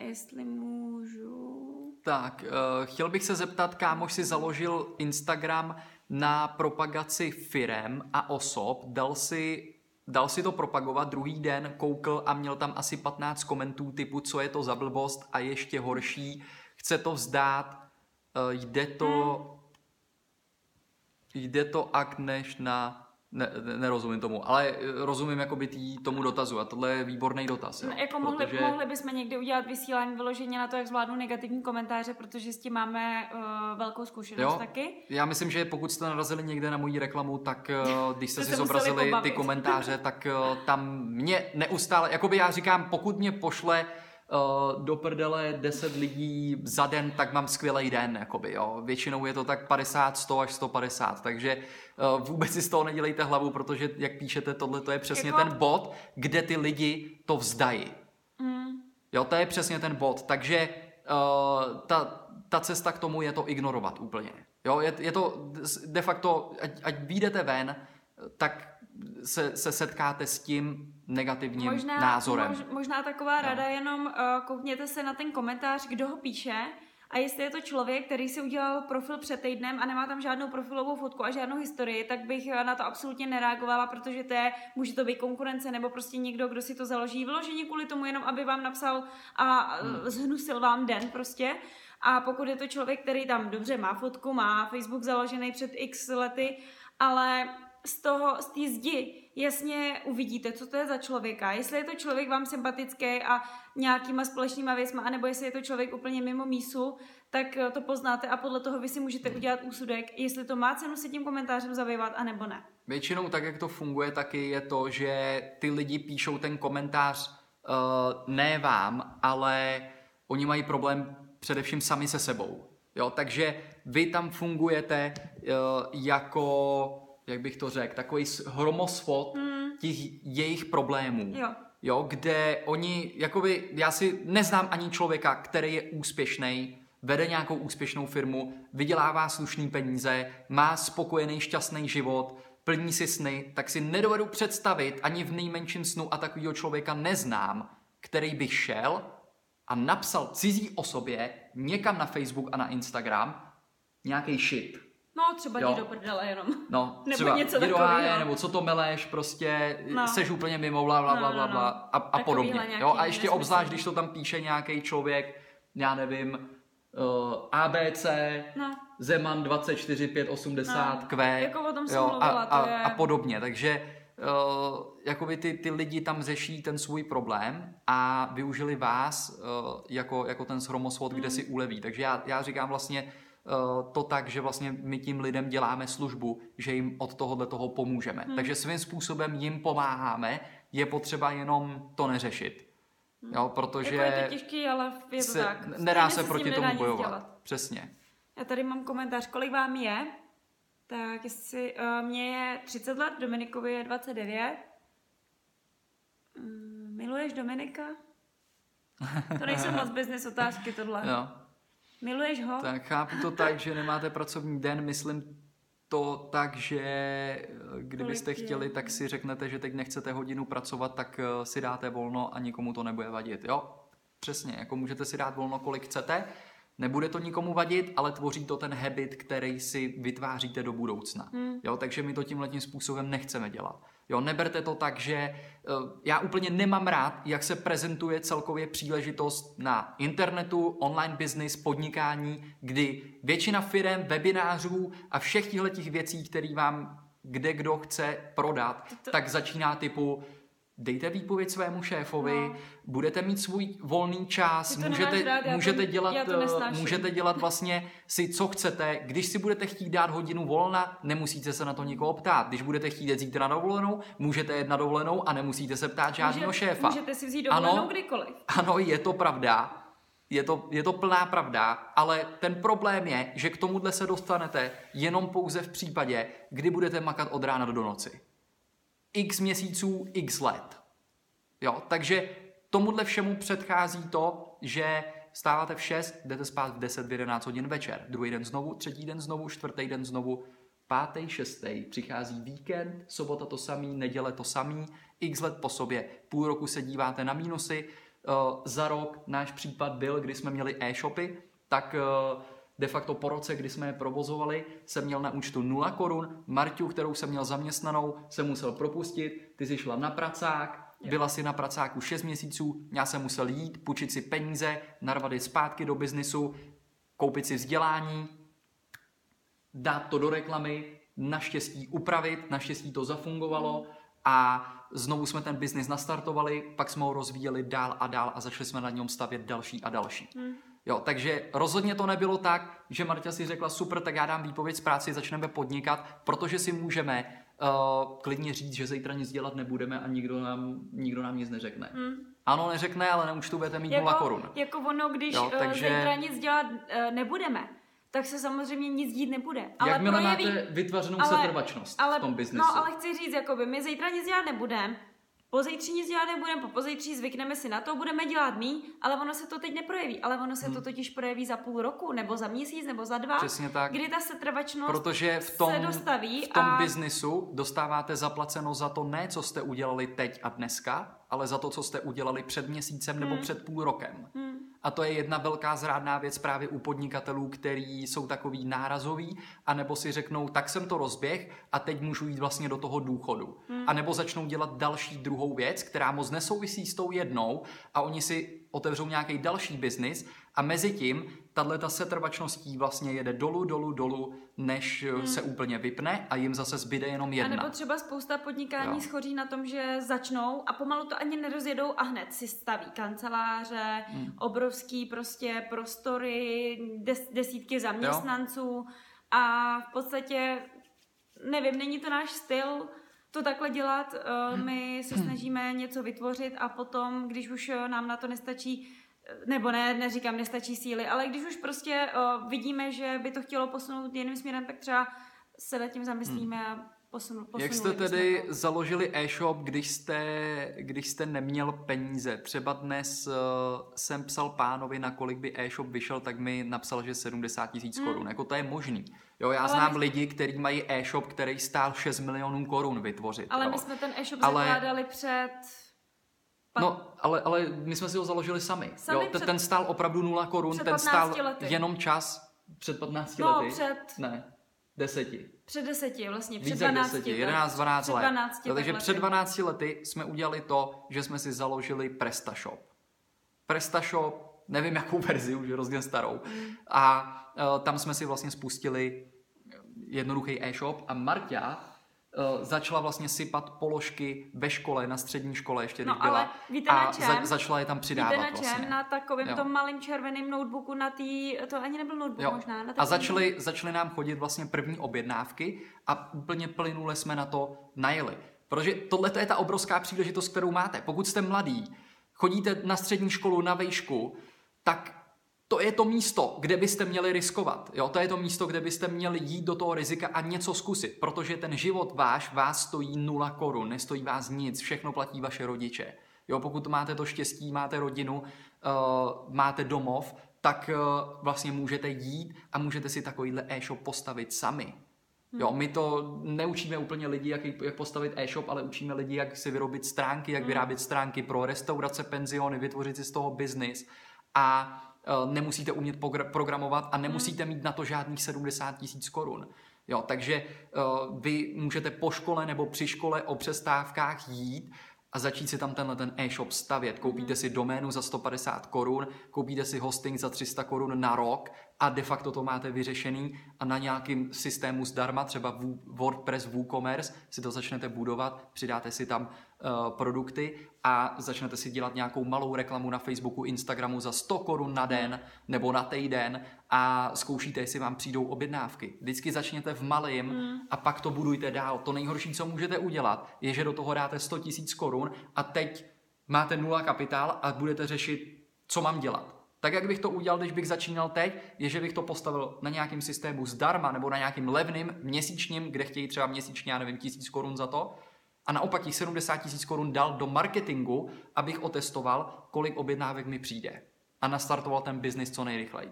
Jestli můžu...
Tak, uh, chtěl bych se zeptat, kámoš si založil Instagram na propagaci firem a osob, dal si, dal si to propagovat, druhý den koukl a měl tam asi 15 komentů typu, co je to za blbost a ještě horší, chce to vzdát, jde to, hmm. jde to akt než na ne, nerozumím tomu, ale eh, rozumím jakoby tý, tomu dotazu a tohle je výborný dotaz. Jo,
no, jako mohli, protože... mohli bychom někdy udělat vysílání vyloženě na to, jak zvládnu negativní komentáře, protože s tím máme uh, velkou zkušenost jo, taky.
Já myslím, že pokud jste narazili někde na moji reklamu, tak [laughs] uh, když jste si zobrazili ty komentáře, tak uh, tam mě neustále, jakoby já říkám, pokud mě pošle uh, do prdele 10 lidí za den, tak mám skvělý den, jakoby, jo. Většinou je to tak 50, 100 až 150, takže uh, vůbec si z toho nedělejte hlavu, protože, jak píšete, tohle to je přesně jako... ten bod, kde ty lidi to vzdají. Mm. Jo, to je přesně ten bod, takže uh, ta, ta cesta k tomu je to ignorovat úplně. Jo, je, je to de facto, ať, ať výjdete ven, tak se, se setkáte s tím negativním možná, názorem. Mož,
možná taková no. rada, jenom uh, koukněte se na ten komentář, kdo ho píše a jestli je to člověk, který si udělal profil před týdnem a nemá tam žádnou profilovou fotku a žádnou historii, tak bych eh, na to absolutně nereagovala, protože to je, může to být konkurence nebo prostě někdo, kdo si to založí vyložení kvůli tomu jenom, aby vám napsal a hmm. zhnusil vám den prostě. A pokud je to člověk, který tam dobře má fotku, má Facebook založený před x lety, ale z toho, z té zdi jasně uvidíte, co to je za člověka. Jestli je to člověk vám sympatický a nějakýma společnýma věcma, anebo jestli je to člověk úplně mimo mísu, tak eh, to poznáte a podle toho vy si můžete udělat úsudek, jestli to má cenu se tím komentářem zabývat, anebo ne.
Většinou tak, jak to funguje, taky je to, že ty lidi píšou ten komentář uh, ne vám, ale oni mají problém především sami se sebou. Jo, takže vy tam fungujete uh, jako jak bych to řekl, takový hromosvod mm. těch jejich problémů.
Jo.
Jo, kde oni, jakoby, já si neznám ani člověka, který je úspěšný, vede nějakou úspěšnou firmu, vydělává slušný peníze, má spokojený, šťastný život, plní si sny, tak si nedovedu představit ani v nejmenším snu a takového člověka neznám, který by šel a napsal cizí osobě někam na Facebook a na Instagram nějaký shit.
No, třeba jo. jdi do prdele jenom.
No, [laughs]
nebo
třeba
něco
háje, nebo co to meleš, prostě no. seš úplně mimo, bla, bla, bla, bla, bla no, no, no. a, a podobně. Jo, a ještě obzvlášť, když to tam píše nějaký člověk, já nevím, uh, ABC, no. Zeman 24580 no. Q,
jako o tom jo, mluvila, a,
a, je... a podobně, takže Uh, jakoby ty, ty lidi tam řeší ten svůj problém a využili vás uh, jako, jako ten shromosvod, mm. kde si uleví. Takže já, já říkám vlastně, Eh, to tak, že vlastně my tím lidem děláme službu, že jim od tohohle toho pomůžeme. Hmm. Takže svým způsobem jim pomáháme, je potřeba jenom to neřešit. Hmm. Jo, protože
jako je to těžký, ale je to
se,
tak.
Nedá se proti tomu bojovat. Dělat. Přesně.
Já tady mám komentář, kolik vám je? Tak jestli, uh, mně je 30 let, Dominikovi je 29. Mm, miluješ Dominika? To nejsou moc business otázky tohle.
Jo.
Miluješ ho?
Tak chápu to tak, že nemáte pracovní den, myslím to tak, že eh, kdybyste chtěli, tak si řeknete, že teď nechcete hodinu pracovat, tak eh, si dáte volno a nikomu to nebude vadit. Jo, přesně, jako můžete si dát volno, kolik chcete, Nebude to nikomu vadit, ale tvoří to ten habit, který si vytváříte do budoucna. Hmm. Jo, takže my to tímhle způsobem nechceme dělat. Jo, neberte to tak, že uh, já úplně nemám rád, jak se prezentuje celkově příležitost na internetu, online business, podnikání, kdy většina firm, webinářů a všech těchto věcí, které vám kde kdo chce prodat, to... tak začíná typu dejte výpověď svému šéfovi, no. budete mít svůj volný čas, můžete, rád, můžete, to, dělat, eh, můžete dělat vlastně si, co chcete. Když si budete chtít dát hodinu volna, nemusíte se na to nikoho ptát. Když budete chtít jít zítra na dovolenou, můžete jít na dovolenou a nemusíte se ptát žádného Může, šéfa.
Můžete si vzít dovolenou ano, kdykoliv.
Ano, je to pravda. Je to, je to plná pravda, ale ten problém je, že k tomuhle se dostanete jenom pouze v případě, kdy budete makat od rána do noci x měsíců, x let. Jo, takže Tomuhle všemu předchází to, že stáváte v 6, jdete spát v 10, v 11 hodin večer. Druhý den znovu, třetí den znovu, čtvrtý den znovu, pátý, šestý, přichází víkend, sobota to samý, neděle to samý, x let po sobě, půl roku se díváte na mínusy, uh, za rok náš případ byl, kdy jsme měli e-shopy, tak uh, de facto po roce, kdy jsme je provozovali, jsem měl na účtu 0 korun, Marťu, kterou jsem měl zaměstnanou, jsem musel propustit, ty jsi šla na pracák, byla si na pracáku 6 měsíců, já jsem musel jít, půjčit si peníze, narvat je zpátky do biznisu, koupit si vzdělání, dát to do reklamy, naštěstí upravit, naštěstí to zafungovalo a znovu jsme ten biznis nastartovali, pak jsme ho rozvíjeli dál a dál a začali jsme na něm stavět další a další. Hmm. Jo, takže rozhodně to nebylo tak, že Marta si řekla super, tak já dám výpověď z práci, začneme podnikat, protože si můžeme uh, klidně říct, že zítra nic dělat nebudeme a nikdo nám, nikdo nám nic neřekne. Hmm. Ano, neřekne, ale budete mít jako, 0 korun.
Jako ono, když jo, takže... zítra nic dělat uh, nebudeme, tak se samozřejmě nic dít nebude.
Ale Jakmile projeví... máte vytvořenou ale, setrvačnost ale, v tom biznesu.
No, ale chci říct, jakoby, my zítra nic dělat nebudeme, pozítří nic dělat nebudeme, po pozítří zvykneme si na to, budeme dělat mý, ale ono se to teď neprojeví. Ale ono se hmm. to totiž projeví za půl roku, nebo za měsíc, nebo za dva.
Přesně tak.
Kdy ta setrvačnost
Protože v tom,
se dostaví.
V tom a... biznisu dostáváte zaplaceno za to ne, co jste udělali teď a dneska, ale za to, co jste udělali před měsícem hmm. nebo před půl rokem. Hmm. A to je jedna velká zrádná věc právě u podnikatelů, který jsou takový nárazoví, anebo si řeknou, tak jsem to rozběh a teď můžu jít vlastně do toho důchodu. Hmm. A nebo začnou dělat další druhou věc, která moc nesouvisí s tou jednou a oni si otevřou nějaký další biznis a mezi tím tahle ta setrvačností vlastně jede dolů, dolů, dolů, než eh, hmm. se úplně vypne a jim zase zbyde jenom jedna.
A nebo třeba spousta podnikání jo. schoří na tom, že začnou a pomalu to ani nerozjedou a hned si staví kanceláře, hmm. obrovský prostě prostory, des, desítky zaměstnanců jo. a v podstatě, nevím, není to náš styl, to takhle dělat. Eh, my se snažíme něco vytvořit a potom, když už eh, nám na to nestačí nebo ne, neříkám, nestačí síly, ale když už prostě uh, vidíme, že by to chtělo posunout jiným směrem, tak třeba se nad tím zamyslíme hmm. a posunu,
Jak jste tedy to... založili e-shop, když jste, když jste neměl peníze? Třeba dnes uh, jsem psal pánovi, na kolik by e-shop vyšel, tak mi napsal, že 70 tisíc hmm. korun. Jako to je možný. Jo, já ale znám my... lidi, kteří mají e-shop, který stál 6 milionů korun vytvořit.
Ale
jo.
my jsme ten e-shop ale... zakládali před
Pan... No, ale, ale my jsme si ho založili sami. sami jo, před... Ten stál opravdu 0 korun, ten stál lety. jenom čas před 15
no,
lety.
před...
Ne, deseti.
Před deseti, vlastně, před
Víc
12.
deseti, 11, 12 let. 12 jo, takže lety. před 12 lety jsme udělali to, že jsme si založili PrestaShop. PrestaShop, nevím jakou verzi, už hrozně starou. A uh, tam jsme si vlastně spustili jednoduchý e-shop a Marta začala vlastně sypat položky ve škole, na střední škole ještě,
no,
když byla.
Ale víte a na čem? Za,
začala je tam přidávat
víte na
čem?
Vlastně. Na takovém tom malém červeném notebooku, na tý, to ani nebyl notebook jo. možná. Na
a začaly, začaly nám chodit vlastně první objednávky a úplně plynule jsme na to najeli. Protože tohle je ta obrovská příležitost, kterou máte. Pokud jste mladý, chodíte na střední školu, na vejšku, tak to je to místo, kde byste měli riskovat. Jo? To je to místo, kde byste měli jít do toho rizika a něco zkusit, protože ten život váš vás stojí nula korun, nestojí vás nic, všechno platí vaše rodiče. Jo, pokud máte to štěstí, máte rodinu, uh, máte domov, tak uh, vlastně můžete jít a můžete si takovýhle e-shop postavit sami. Hmm. Jo, my to neučíme úplně lidi, jak, jak postavit e-shop, ale učíme lidi, jak si vyrobit stránky, jak hmm. vyrábět stránky pro restaurace, penziony, vytvořit si z toho biznis. A nemusíte umět programovat a nemusíte mít na to žádných 70 tisíc korun. Jo, takže uh, vy můžete po škole nebo při škole o přestávkách jít a začít si tam tenhle ten e-shop stavět. Koupíte si doménu za 150 korun, koupíte si hosting za 300 korun na rok a de facto to máte vyřešený a na nějakým systému zdarma, třeba WordPress, WooCommerce, si to začnete budovat, přidáte si tam uh, produkty a začnete si dělat nějakou malou reklamu na Facebooku, Instagramu za 100 korun na den nebo na týden a zkoušíte, jestli vám přijdou objednávky. Vždycky začněte v malém mm. a pak to budujte dál. To nejhorší, co můžete udělat, je, že do toho dáte 100 tisíc korun a teď máte nula kapitál a budete řešit, co mám dělat. Tak jak bych to udělal, když bych začínal teď, je, že bych to postavil na nějakém systému zdarma nebo na nějakým levným měsíčním, kde chtějí třeba měsíčně, já nevím, tisíc korun za to, a naopak těch 70 tisíc korun dal do marketingu, abych otestoval, kolik objednávek mi přijde a nastartoval ten biznis co nejrychleji.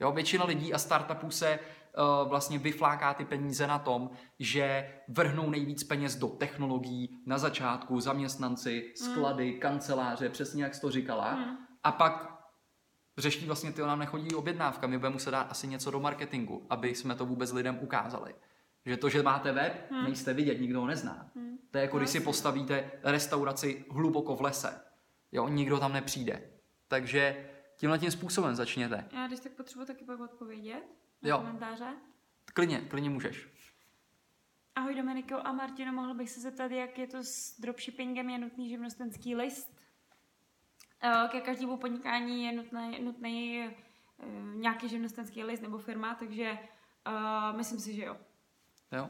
Jo, většina lidí a startupů se uh, vlastně vyfláká ty peníze na tom, že vrhnou nejvíc peněz do technologií na začátku, zaměstnanci, sklady, mm. kanceláře, přesně jak jsi to říkala, mm. a pak řeší vlastně, ty nám nechodí objednávka, my budeme muset dát asi něco do marketingu, aby jsme to vůbec lidem ukázali. Že to, že máte web, hmm. nejste vidět, nikdo ho nezná. Hmm. To je jako, když si postavíte restauraci hluboko v lese. Jo, nikdo tam nepřijde. Takže tímhle tím způsobem začněte.
Já když tak potřebuji taky pak odpovědět na jo. komentáře.
Klidně, klidně můžeš.
Ahoj Dominiko a Martino, mohl bych se zeptat, jak je to s dropshippingem, je nutný živnostenský list? Eh, ke každému podnikání je nutný, nutný eh, nějaký živnostenský list nebo firma, takže uh, myslím si, že jo.
Jo.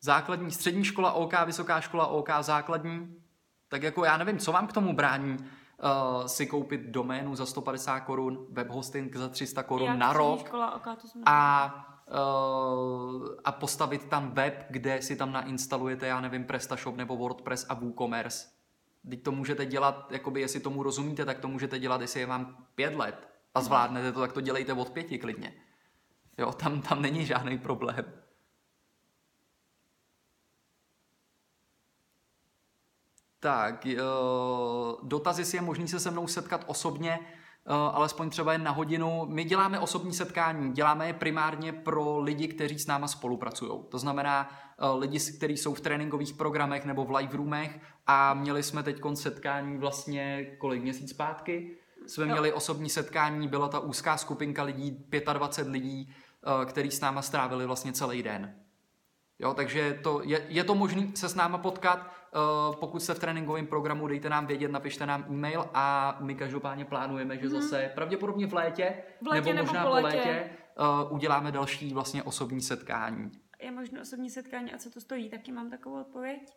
Základní, střední škola OK, vysoká škola OK, základní. Tak jako já nevím, co vám k tomu brání uh, si koupit doménu za 150 korun, web hosting za 300 korun na rok
škola, OK, to
a, uh, a postavit tam web, kde si tam nainstalujete, já nevím, PrestaShop nebo WordPress a WooCommerce. Teď to můžete dělat, jakoby jestli tomu rozumíte, tak to můžete dělat, jestli je vám pět let a zvládnete to, tak to dělejte od pěti klidně. Jo, tam, tam není žádný problém. Tak, eh, dotazy si je možný se se mnou setkat osobně, eh, alespoň třeba jen na hodinu. My děláme osobní setkání, děláme je primárně pro lidi, kteří s náma spolupracují. To znamená eh, lidi, kteří jsou v tréninkových programech nebo v live roomech a měli jsme teď setkání vlastně kolik měsíc zpátky. Jsme měli osobní setkání, byla ta úzká skupinka lidí, 25 lidí, který s náma strávili vlastně celý den. Jo, takže to je, je to možné se s náma potkat. Uh, pokud jste v tréninkovém programu, dejte nám vědět, napište nám e-mail a my každopádně plánujeme, že mm-hmm. zase pravděpodobně v létě,
v létě
nebo možná nebo po létě, létě uh, uděláme další vlastně osobní setkání.
Je možné osobní setkání a co to stojí? Taky mám takovou odpověď.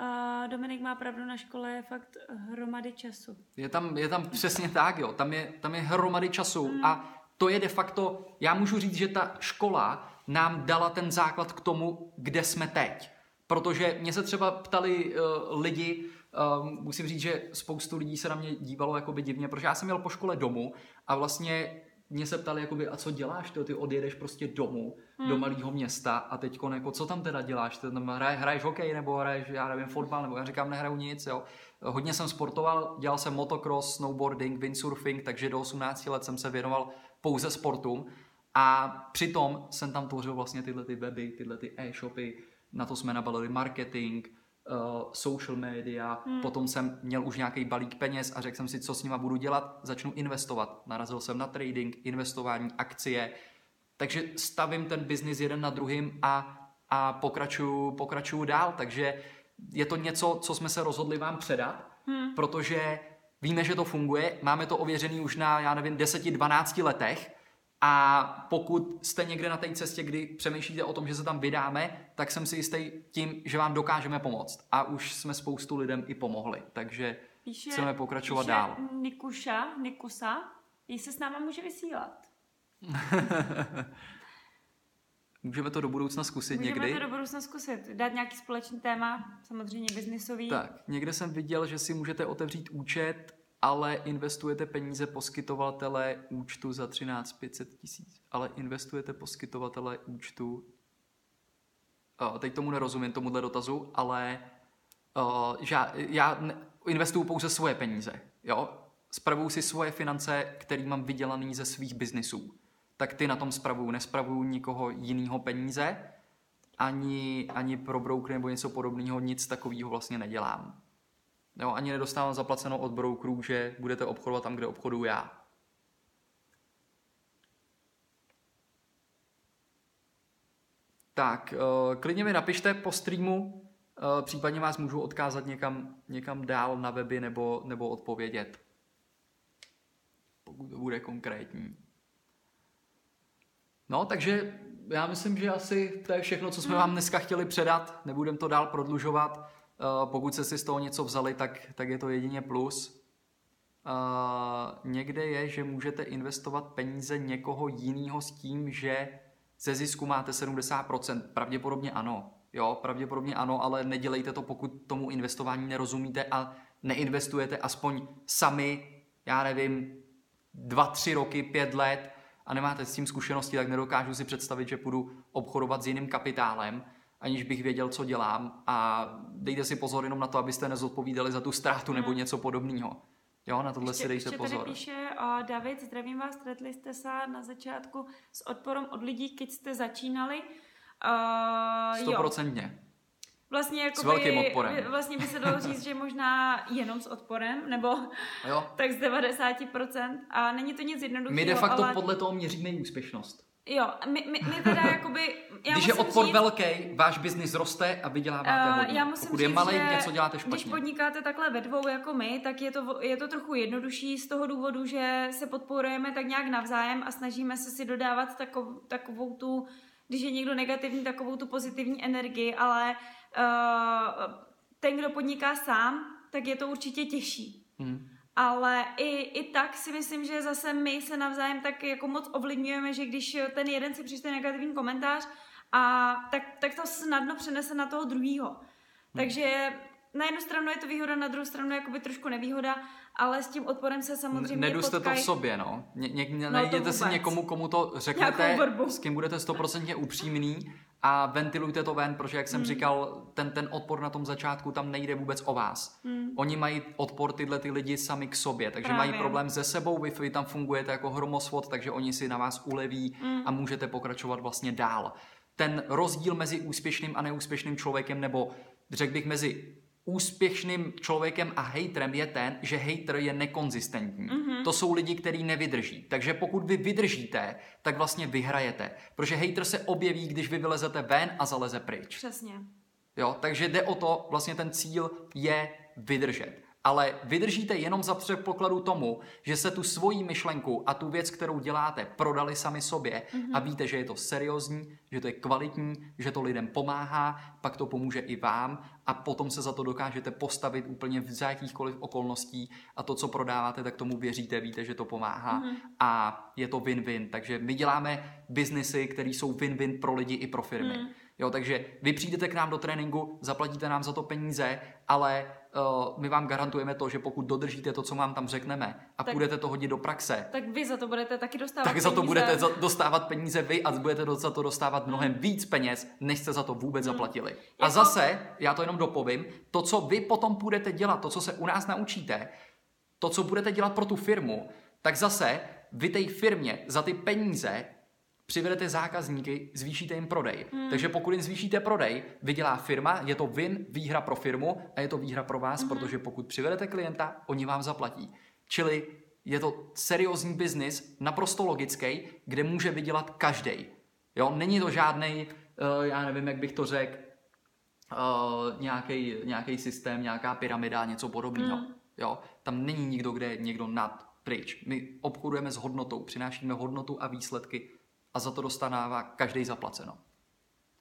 Uh, Dominik má pravdu, na škole je fakt hromady času.
Je tam, je tam přesně tak, jo. Tam je, tam je hromady času mm. a to je de facto, já můžu říct, že ta škola nám dala ten základ k tomu, kde jsme teď. Protože mě se třeba ptali uh, lidi, uh, musím říct, že spoustu lidí se na mě dívalo jakoby divně, protože já jsem měl po škole domů a vlastně mě se ptali, jakoby, a co děláš, ty, ty odjedeš prostě domů, hmm. do malého města a teď jako, co tam teda děláš, ty tam hraj, hraješ hokej nebo hraješ, já nevím, fotbal, nebo já říkám, nehraju nic, jo. Hodně jsem sportoval, dělal jsem motocross, snowboarding, windsurfing, takže do 18 let jsem se věnoval pouze sportům a přitom jsem tam tvořil vlastně tyhle ty weby, tyhle ty e-shopy, na to jsme nabalili marketing, uh, social media, hmm. potom jsem měl už nějaký balík peněz a řekl jsem si, co s nima budu dělat, začnu investovat. Narazil jsem na trading, investování, akcie, takže stavím ten biznis jeden na druhým a, a pokračuju, pokračuju dál, takže je to něco, co jsme se rozhodli vám předat, hmm. protože víme, že to funguje, máme to ověřený už na, já nevím, 10-12 letech, a pokud jste někde na té cestě, kdy přemýšlíte o tom, že se tam vydáme, tak jsem si jistý tím, že vám dokážeme pomoct. A už jsme spoustu lidem i pomohli, takže píše, chceme pokračovat
píše
dál.
Nikuša, Nikusa, jestli se s náma může vysílat. [laughs]
Můžeme to do budoucna zkusit
Můžeme
někdy.
Můžeme to do budoucna zkusit. Dát nějaký společný téma, samozřejmě biznisový.
Tak, někde jsem viděl, že si můžete otevřít účet ale investujete peníze poskytovatele účtu za 13 500 tisíc, ale investujete poskytovatele účtu, uh, teď tomu nerozumím, tomuhle dotazu, ale uh, já, já investuju pouze svoje peníze, jo? Spravuju si svoje finance, které mám vydělaný ze svých biznisů. Tak ty na tom spravuju, nespravuju nikoho jiného peníze, ani, ani pro broker nebo něco podobného, nic takového vlastně nedělám. Jo, ani nedostávám zaplaceno od brokerů, že budete obchodovat tam, kde obchoduju já. Tak, uh, klidně mi napište po streamu, uh, případně vás můžu odkázat někam, někam dál na weby nebo, nebo odpovědět. Pokud to bude konkrétní. No, takže já myslím, že asi to je všechno, co jsme hmm. vám dneska chtěli předat. Nebudem to dál prodlužovat. Eh, pokud se si z toho něco vzali, tak, tak je to jedině plus. Uh, někde je, že můžete investovat peníze někoho jiného s tím, že ze zisku máte 70%. Pravděpodobně ano. Jo, pravděpodobně ano, ale nedělejte to, pokud tomu investování nerozumíte a neinvestujete aspoň sami, já nevím, dva, tři roky, pět let a nemáte s tím zkušenosti, tak nedokážu si představit, že půjdu obchodovat s jiným kapitálem, aniž bych věděl, co dělám a dejte si pozor jenom na to, abyste nezodpovídali za tu ztrátu nebo
Hmm.
něco podobného. Jo, na tohle
ještě,
si dejte
ještě
pozor.
tady píše uh, David, zdravím vás, stretli jste se na začátku s odporem od lidí, když jste začínali. Uh, jo,
Stoprocentně.
vlastně jako
velkým odporem.
Vlastně by se dalo říct, že možná jenom s odporem, nebo
Jo.
tak z 90%. A není to nic jednoduchého,
My de facto
ale...
podle toho měříme úspěšnost.
Jo, my, my, my teda jakoby... Já
Když je odpor
říct,
velký, váš biznis roste a vyděláváte
Eh,
hodně.
já musím
Pokud je
říct,
malý,
že
něco děláte
Když
špatně.
podnikáte takhle ve dvou jako my, tak je to, je to trochu jednodušší z toho důvodu, že se podporujeme tak nějak navzájem a snažíme se si dodávat takovou, takovou tu, když je někdo negativní, takovou tu pozitivní energii, ale uh, ten, kdo podniká sám, tak je to určitě těžší.
Hmm.
Ale i, i tak si myslím, že zase my se navzájem tak jako moc ovlivňujeme, že když ten jeden si přečte negativní komentář, a tak, tak to snadno přenese na toho druhýho. Takže na jednu stranu je to výhoda, na druhou stranu jakoby trošku nevýhoda, ale s tím odporem se samozřejmě
Neduste to
potkají.
v sobě, no. Ně, ně,
to
najděte si
vůbec.
někomu, komu to řeknete, s kým budete stoprocentně upřímný a ventilujte to ven, protože jak jsem
Hmm.
říkal, ten, ten odpor na tom začátku tam nejde vůbec o vás.
Hmm.
Oni mají odpor tyhle ty lidi sami k sobě, takže
Právě.
mají problém se sebou, vy, vy tam fungujete jako hromosvod, takže oni si na vás uleví
Mm.
a můžete pokračovat vlastně dál. Ten rozdíl mezi úspěšným a neúspěšným člověkem, nebo řekl bych mezi úspěšným člověkem a hejtrem je ten, že hejtr je nekonzistentní.
Mhm.
To jsou lidi, kteří nevydrží. Takže pokud vy vydržíte, tak vlastně vyhrajete. Protože hejtr se objeví, když vy vylezete ven a zaleze pryč.
Přesně.
Jo, takže jde o to, vlastně ten cíl je vydržet. Ale vydržíte jenom za předpokladu tomu, že se tu svoji myšlenku a tu věc, kterou děláte, prodali sami sobě mm-hmm. a víte, že je to seriózní, že to je kvalitní, že to lidem pomáhá, pak to pomůže i vám a potom se za to dokážete postavit úplně za jakýchkoliv okolností a to, co prodáváte, tak tomu věříte, víte, že to pomáhá mm-hmm. a je to win-win. Takže my děláme biznesy, které jsou win-win pro lidi i pro firmy. Mm. Jo, takže vy přijdete k nám do tréninku, zaplatíte nám za to peníze, ale my vám garantujeme to, že pokud dodržíte to, co vám tam řekneme a
Tak-
budete to hodit do praxe,
Tak vy za to budete taky dostávat
tak za to
peníze.
budete za- dostávat peníze vy a budete za to dostávat mnohem víc peněz, než jste za to vůbec zaplatili. A
Hmm. Jako-
zase, já to jenom dopovím, to, co vy potom budete dělat, to, co se u nás naučíte, to, co budete dělat pro tu firmu, tak zase vy té firmě za ty peníze přivedete zákazníky, zvýšíte jim prodej. Hmm. Takže pokud jim zvýšíte prodej, vydělá firma, je to win, výhra pro firmu a je to výhra pro vás, hmm. protože pokud přivedete klienta, oni vám zaplatí. Čili je to seriózní biznis, naprosto logický, kde může vydělat každý. Jo, není to žádný, uh, já nevím, jak bych to řekl, uh, nějaký systém, nějaká pyramida, něco podobného.
Hmm.
Mm. Jo, tam není nikdo, kde je někdo nad pryč. My obchodujeme s hodnotou, přinášíme hodnotu a výsledky a za to dostává každý zaplaceno.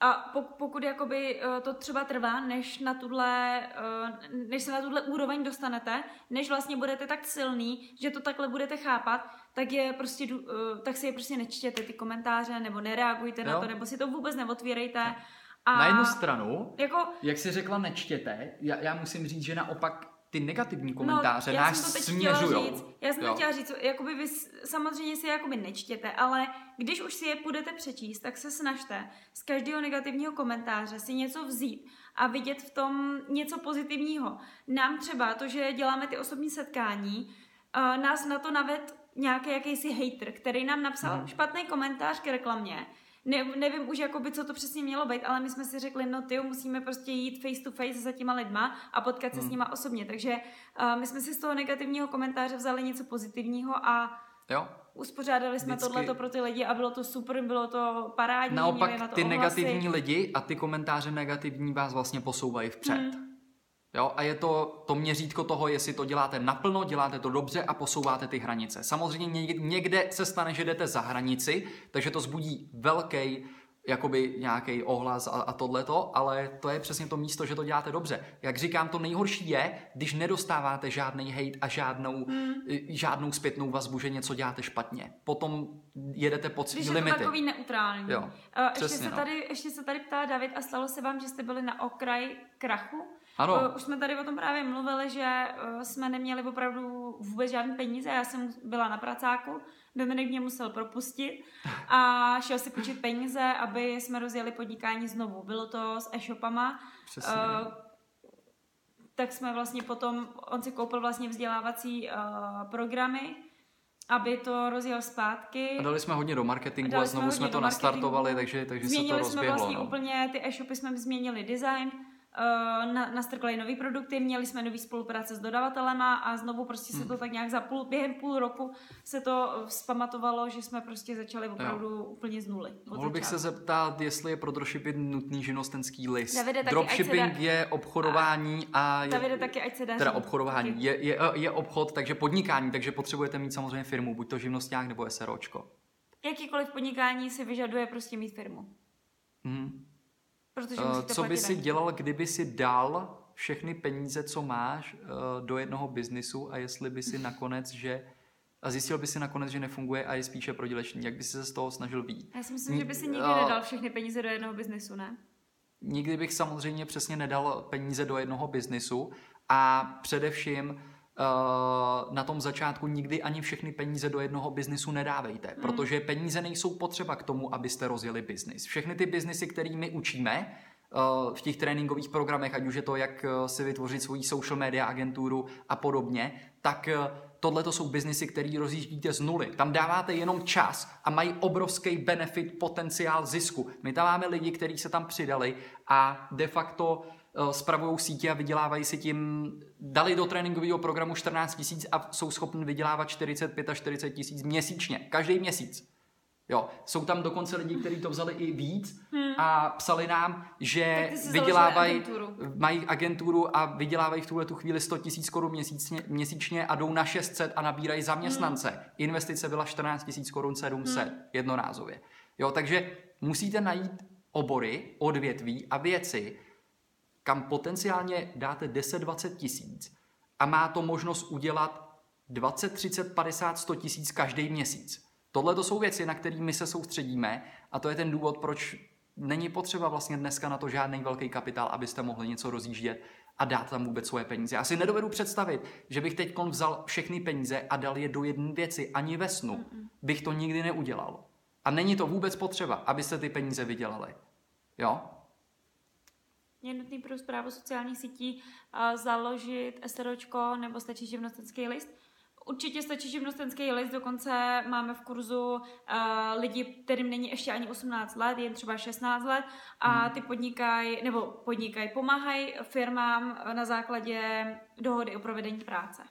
A pok- pokud jakoby eh, to třeba trvá, než, na tuhle, eh, než se na tuhle úroveň dostanete, než vlastně budete tak silný, že to takhle budete chápat, tak, je prostě, eh, tak si je prostě nečtěte ty komentáře, nebo nereagujte na
Jo.
to, nebo si to vůbec neotvírejte. A
Na jednu stranu,
jako,
jak jsi řekla, nečtěte, já, já musím říct, že naopak ty negativní komentáře
no, já
nás směřujou.
říct. Já jsem to
Jo.
chtěla říct, jakoby vy samozřejmě si je jakoby nečtěte, ale když už si je půjdete přečíst, tak se snažte z každého negativního komentáře si něco vzít a vidět v tom něco pozitivního. Nám třeba to, že děláme ty osobní setkání, uh, nás na to naved nějaký jakýsi hater, který nám napsal
Mhm.
špatný komentář k reklamě. Ne, nevím už, jakoby, co to přesně mělo být, ale my jsme si řekli, no ty musíme prostě jít face to face za těma lidma a potkat se s
Hmm.
nima osobně. Takže uh, my jsme si z toho negativního komentáře vzali něco pozitivního a
Jo?
uspořádali jsme
Vždycky-
tohleto pro ty lidi a bylo to super, bylo to parádní.
Naopak
na to
ty
ohlasy.
negativní lidi a ty komentáře negativní vás vlastně posouvají vpřed.
Hmm.
Jo, a je to to měřítko toho, jestli to děláte naplno, děláte to dobře a posouváte ty hranice. Samozřejmě něk- někde se stane, že jdete za hranici, takže to zbudí velký jakoby nějaký ohlas a, a tohleto, ale to je přesně to místo, že to děláte dobře. Jak říkám, to nejhorší je, když nedostáváte žádný hate a žádnou, hmm. žádnou zpětnou vazbu, že něco děláte špatně. Potom jedete pod
když
limity.
Když je to takový neutrální.
Jo,
uh, ještě, přesně, se no. tady, ještě se tady ptá David a stalo se vám, že jste byli na okraji krachu?
Ano.
Uh, už jsme tady o tom právě mluvili, že uh, jsme neměli opravdu vůbec žádné peníze. Já jsem byla na pracáku, Dominik mě musel propustit a šel si počít peníze, aby jsme rozjeli podnikání znovu. Bylo to s e-shopama.
Přesně. Uh,
tak jsme vlastně potom, on si koupil vlastně vzdělávací uh, programy, aby to rozjel zpátky.
A dali jsme hodně do marketingu a znovu jsme to nastartovali, takže, takže se to rozběhlo.
Změnili jsme vlastně no. úplně, ty e-shopy jsme změnili design, na, nastrkali nové produkty, měli jsme nový spolupráce s dodavatelema a znovu prostě se to hmm. tak nějak za půl, během půl roku se to vzpamatovalo, že jsme prostě začali opravdu jo. úplně z nuly.
Mohl bych se zeptat, jestli je pro dropshipping nutný živnostenský list. Davide, taky, Dropshipping dá... je obchodování a... je,
Davide, taky, ať se dá
Teda obchodování. Je, je, je, obchod, takže podnikání, takže potřebujete mít samozřejmě firmu, buď to živnostňák nebo SROčko.
Jakýkoliv podnikání si vyžaduje prostě mít firmu.
Hmm. Protože uh, co by si dělal, kdyby si dal všechny peníze, co máš, uh, do jednoho biznisu a jestli by si [sighs] nakonec, že a zjistil by si nakonec, že nefunguje a je spíše prodělečný. Jak by si se z toho snažil být?
Já si myslím, že by si nikdy uh, nedal všechny peníze do jednoho biznisu, ne?
Nikdy bych samozřejmě přesně nedal peníze do jednoho biznisu a především Uh, na tom začátku nikdy ani všechny peníze do jednoho biznisu nedávejte, mm. protože peníze nejsou potřeba k tomu, abyste rozjeli biznis. Všechny ty biznisy, které my učíme, uh, v těch tréninkových programech, ať už je to, jak uh, si vytvořit svoji social media agenturu a podobně, tak tohle to jsou biznisy, které rozjíždíte z nuly. Tam dáváte jenom čas a mají obrovský benefit, potenciál zisku. My tam máme lidi, kteří se tam přidali a de facto Eh, spravují sítě a vydělávají si tím, dali do tréninkového programu 14 tisíc a jsou schopni vydělávat 45 až 40 tisíc měsíčně, každý měsíc. Jo, jsou tam dokonce lidi, kteří to vzali i víc hmm. a psali nám, že vydělávají, mají agenturu a vydělávají v tuhle tu chvíli 100 tisíc korun měsíčně, měsíčně a jdou na 600 a nabírají zaměstnance. Hmm. Investice byla 14 tisíc korun 700 hmm. jednorázově. Jo, takže musíte najít obory, odvětví a věci, kam potenciálně dáte 10-20 tisíc a má to možnost udělat 20, 30, 50, 100 tisíc každý měsíc. Tohle to jsou věci, na které my se soustředíme a to je ten důvod, proč není potřeba vlastně dneska na to žádný velký kapitál, abyste mohli něco rozjíždět a dát tam vůbec svoje peníze. Já si nedovedu představit, že bych teď vzal všechny peníze a dal je do jedné věci. Ani ve snu bych to nikdy neudělal. A není to vůbec potřeba, abyste ty peníze vydělali. Jo?
Je nutný pro zprávu sociálních sítí založit SROčko nebo stačí živnostenský list. Určitě stačí živnostenský list, dokonce máme v kurzu uh, lidi, kterým není ještě ani 18 let, jen třeba 16 let a hmm. ty podnikají, nebo podnikají, pomáhají firmám na základě dohody o provedení práce.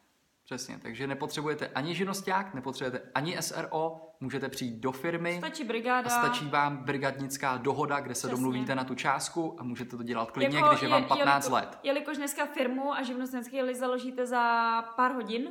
Přesně, takže nepotřebujete ani živnosták, nepotřebujete ani SRO, můžete přijít do firmy.
Stačí brigáda.
A stačí vám brigadnická dohoda, kde se Přesně. domluvíte na tu částku a můžete to dělat klidně, jako když je vám 15
je,
let.
Jelikož dneska firmu a živnostenský list založíte za pár hodin,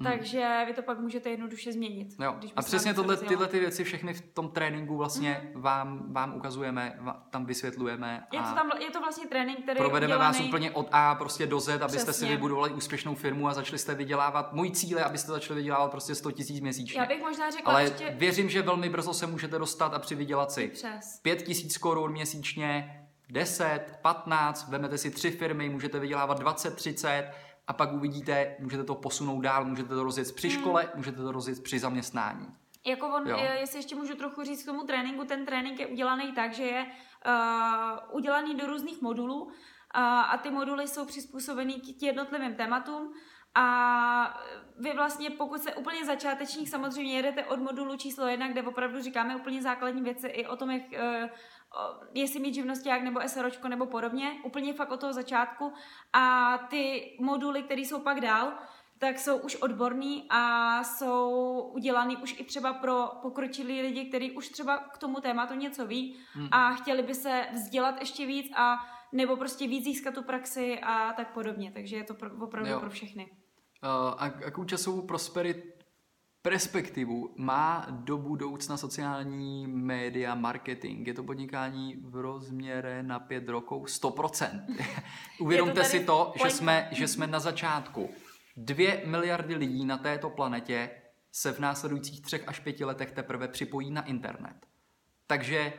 Hmm. Takže vy to pak můžete jednoduše změnit.
Jo. a přesně tohle, tyhle ty věci všechny v tom tréninku vlastně hmm. vám, vám ukazujeme, tam vysvětlujeme.
A je, to tam, je to vlastně trénink, který
Provedeme udělaný... vás úplně od A prostě do Z, abyste přesně. si vybudovali úspěšnou firmu a začali jste vydělávat. Můj cíl je, abyste začali vydělávat prostě 100 tisíc měsíčně.
Já bych možná řekla
Ale
ještě...
věřím, že velmi brzo se můžete dostat a přivydělat si
Přes.
5 tisíc korun měsíčně, 10, 15, vemete si tři firmy, můžete vydělávat 20, 30 a pak uvidíte, můžete to posunout dál, můžete to rozjet při škole, hmm. můžete to rozjet při zaměstnání.
Jako on, jo. jestli ještě můžu trochu říct k tomu tréninku, ten trénink je udělaný tak, že je uh, udělaný do různých modulů uh, a ty moduly jsou přizpůsobeny k jednotlivým tématům a vy vlastně, pokud se úplně začátečník samozřejmě jedete od modulu číslo jedna, kde opravdu říkáme úplně základní věci i o tom, jak uh, jestli mít živnosták nebo SROčko nebo podobně, úplně fakt od toho začátku. A ty moduly, které jsou pak dál, tak jsou už odborný a jsou udělaný už i třeba pro pokročilý lidi, kteří už třeba k tomu tématu něco ví hmm. a chtěli by se vzdělat ještě víc a nebo prostě víc získat tu praxi a tak podobně. Takže je to pro, opravdu jo. pro všechny.
Uh, a jakou časovou prosperit, perspektivu má do budoucna sociální média marketing? Je to podnikání v rozměře na pět roků 100%. [laughs] Uvědomte si to, že jsme, že jsme na začátku. Dvě miliardy lidí na této planetě se v následujících třech až pěti letech teprve připojí na internet. Takže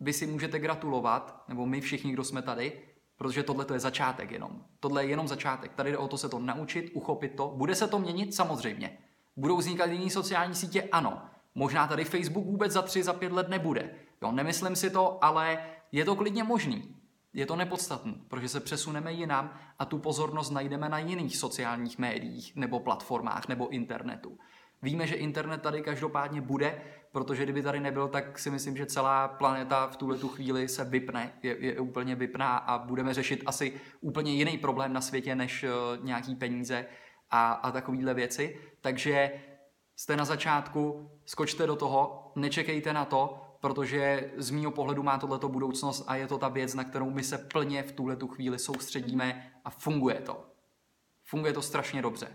vy si můžete gratulovat, nebo my všichni, kdo jsme tady, protože tohle to je začátek jenom. Tohle je jenom začátek. Tady jde o to se to naučit, uchopit to. Bude se to měnit? Samozřejmě. Budou vznikat jiné sociální sítě? Ano. Možná tady Facebook vůbec za tři, za pět let nebude. Jo, nemyslím si to, ale je to klidně možný. Je to nepodstatné, protože se přesuneme jinam a tu pozornost najdeme na jiných sociálních médiích nebo platformách nebo internetu. Víme, že internet tady každopádně bude, protože kdyby tady nebyl, tak si myslím, že celá planeta v tuhle tu chvíli se vypne, je, je úplně vypná a budeme řešit asi úplně jiný problém na světě než uh, nějaký peníze a, a takovéhle věci. Takže jste na začátku, skočte do toho, nečekejte na to, protože z mýho pohledu má tohleto budoucnost a je to ta věc, na kterou my se plně v tuhle tu chvíli soustředíme a funguje to. Funguje to strašně dobře.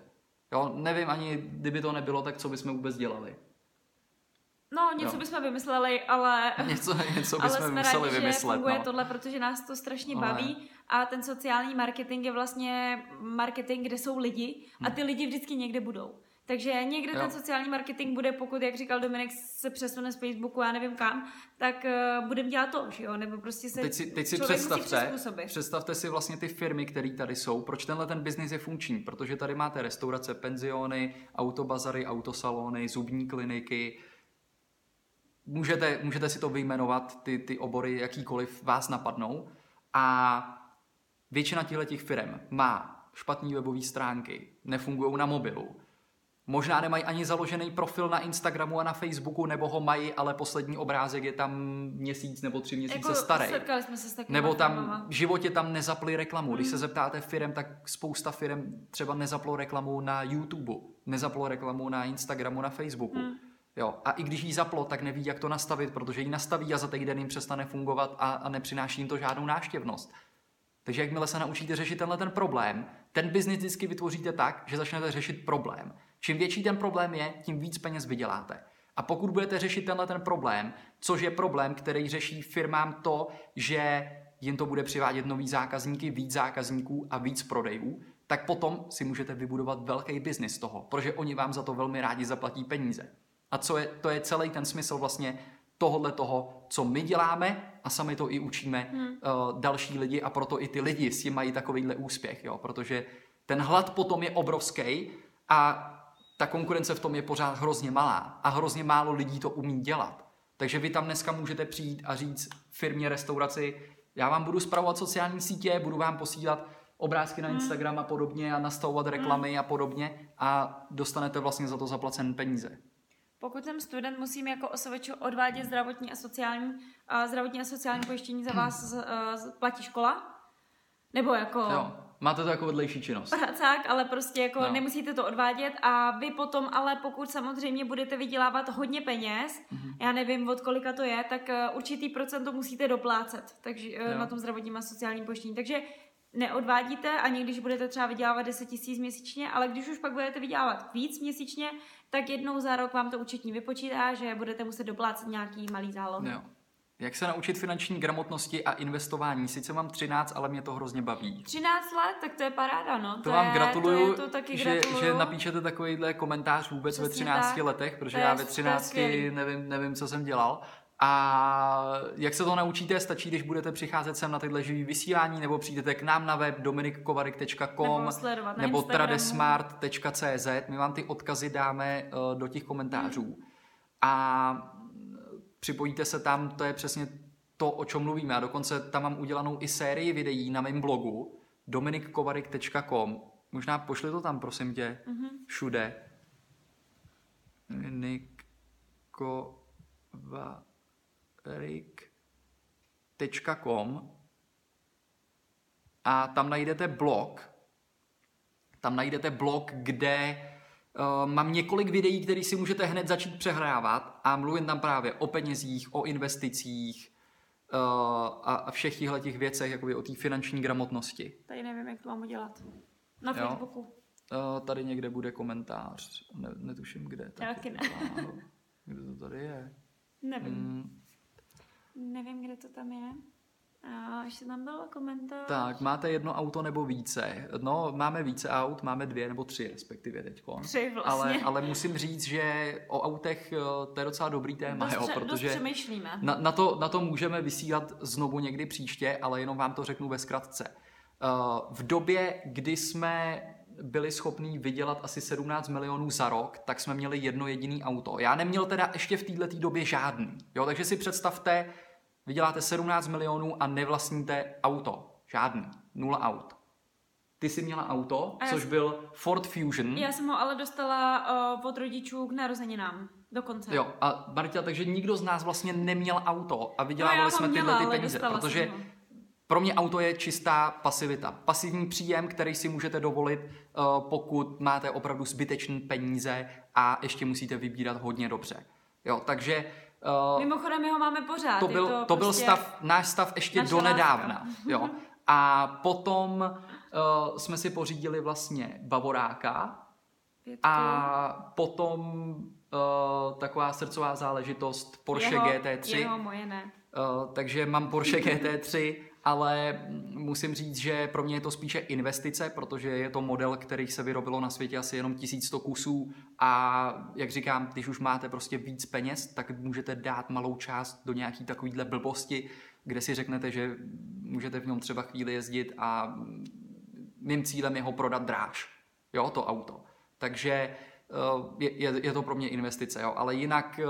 Jo, nevím ani, kdyby to nebylo, tak co bychom vůbec dělali.
No, něco jo. bychom vymysleli, ale... [laughs]
Něco, něco bychom ale jsme museli rádi, vymyslet.
Že funguje
no.
tohle, protože nás to strašně ale... baví a ten sociální marketing je vlastně marketing, kde jsou lidi a hm. ty lidi vždycky někde budou. Takže někde jo. ten sociální marketing bude, pokud, jak říkal Dominik, se přesune z Facebooku, já nevím kam, tak uh, budeme dělat to, že jo? Nebo prostě se
teď si, teď si představte, představte si vlastně ty firmy, které tady jsou. Proč tenhle ten biznis je funkční? Protože tady máte restaurace, penziony, autobazary, autosalony, zubní kliniky, můžete, můžete si to vyjmenovat, ty, ty obory, jakýkoliv vás napadnou. A většina těchto firm má špatné webové stránky, nefungují na mobilu, Možná nemají ani založený profil na Instagramu a na Facebooku, nebo ho mají, ale poslední obrázek je tam měsíc nebo tři měsíce jako starý.
jsme se s
nebo tam v životě tam nezapli reklamu. Když se hmm. zeptáte firm, tak spousta firm třeba nezaplo reklamu na YouTube, nezaplo reklamu na Instagramu, na Facebooku. Hmm. Jo, a i když jí zaplo, tak neví, jak to nastavit, protože ji nastaví a za týden jim přestane fungovat a, a nepřináší jim to žádnou náštěvnost. Takže jakmile se naučíte řešit tenhle ten problém, ten biznis vždycky vytvoříte tak, že začnete řešit problém. Čím větší ten problém je, tím víc peněz vyděláte. A pokud budete řešit tenhle ten problém, což je problém, který řeší firmám to, že jim to bude přivádět nový zákazníky, víc zákazníků a víc prodejů, tak potom si můžete vybudovat velký biznis toho, protože oni vám za to velmi rádi zaplatí peníze. A co je, to je celý ten smysl vlastně tohohle toho, co my děláme a sami to i učíme hmm. uh, další lidi a proto i ty lidi s tím mají takovýhle úspěch, jo? protože ten hlad potom je obrovský a ta konkurence v tom je pořád hrozně malá a hrozně málo lidí to umí dělat. Takže vy tam dneska můžete přijít a říct firmě, restauraci, já vám budu zpravovat sociální sítě, budu vám posílat obrázky na hmm. Instagram a podobně a nastavovat reklamy hmm. a podobně a dostanete vlastně za to zaplacen peníze.
Pokud jsem student, musím jako osobeč odvádět zdravotní a sociální, a zdravotní a sociální pojištění za vás z, z, platí škola? Nebo jako...
Jo. Máte to jako vedlejší činnost.
Pracák, ale prostě jako no. nemusíte to odvádět a vy potom, ale pokud samozřejmě budete vydělávat hodně peněz, mm-hmm. já nevím, od kolika to je, tak uh, určitý procent to musíte doplácet takže, uh, na tom zdravotním a sociálním pojištění. Takže neodvádíte, ani když budete třeba vydělávat 10 tisíc měsíčně, ale když už pak budete vydělávat víc měsíčně, tak jednou za rok vám to účetní vypočítá, že budete muset doplácet nějaký malý záloh.
Jo. Jak se naučit finanční gramotnosti a investování? Sice mám 13, ale mě to hrozně baví.
13 let, tak to je paráda, no.
To, to vám je, gratuluju, to je, to taky že, gratuluju. že napíšete takovýhle komentář vůbec Přesně ve 13 tak. letech, protože já ve 13 nevím, nevím, co jsem dělal. A jak se to naučíte, stačí, když budete přicházet sem na tyhle živý vysílání, nebo přijdete k nám na web dominikkovarik.com nebo, nebo tradesmart.cz. My vám ty odkazy dáme uh, do těch komentářů. Hmm. A připojíte se tam, to je přesně to, o čem mluvíme. A dokonce tam mám udělanou i sérii videí na mém blogu dominikkovarik.com. Možná pošli to tam, prosím tě, mm-hmm. všude. dominikkovarik.com a tam najdete blog, tam najdete blog, kde Uh, mám několik videí, které si můžete hned začít přehrávat a mluvím tam právě o penězích, o investicích uh, a, a všech těchto těch věcech, jakoby o té finanční gramotnosti.
Tady nevím, jak to mám udělat. Na jo? Facebooku.
Uh, tady někde bude komentář. Ne, netuším kde.
Taky ne.
Kde to tady je? [laughs]
Nevím. Mm. Nevím, kde to tam je. A ještě tam byl komentář.
Tak, máte jedno auto nebo více? No, máme více aut, máme dvě nebo tři respektive teď.
Tři vlastně.
Ale, ale musím říct, že o autech eh, to je docela dobrý téma, dost, jo, protože
přemýšlíme.
Na, na, to, na to můžeme vysílat znovu někdy příště, ale jenom vám to řeknu ve zkratce. Eh, v době, kdy jsme byli schopní vydělat asi 17 milionů za rok, tak jsme měli jedno jediný auto. Já neměl teda ještě v této době žádný. Jo, takže si představte, vyděláte 17 milionů a nevlastníte auto. Žádný. Nula aut. Ty jsi měla auto, což jsem, byl Ford Fusion.
Já jsem ho ale dostala uh, od rodičů k narozeninám. Dokonce.
Jo, a Marta, takže nikdo z nás vlastně neměl auto a vydělávali no, jsme tyhle ty peníze, protože pro mě auto je čistá pasivita. Pasivní příjem, který si můžete dovolit, uh, pokud máte opravdu zbytečné peníze a ještě musíte vybírat hodně dobře. Jo, takže
Uh, Mimochodem, my ho máme pořád.
To byl, to, to byl prostě stav, náš stav ještě do nedávna. Jo. A potom uh, jsme si pořídili vlastně Bavoráka Pětku. a potom uh, taková srdcová záležitost Porsche
jeho,
GT3.
Jeho, moje ne.
Uh, takže mám Porsche GT3 ale musím říct, že pro mě je to spíše investice, protože je to model, který se vyrobilo na světě asi jenom 1100 kusů a jak říkám, když už máte prostě víc peněz, tak můžete dát malou část do nějaký takovýhle blbosti, kde si řeknete, že můžete v něm třeba chvíli jezdit a mým cílem je ho prodat dráž, jo, to auto. Takže eh, je, je, je to pro mě investice, jo, ale jinak eh,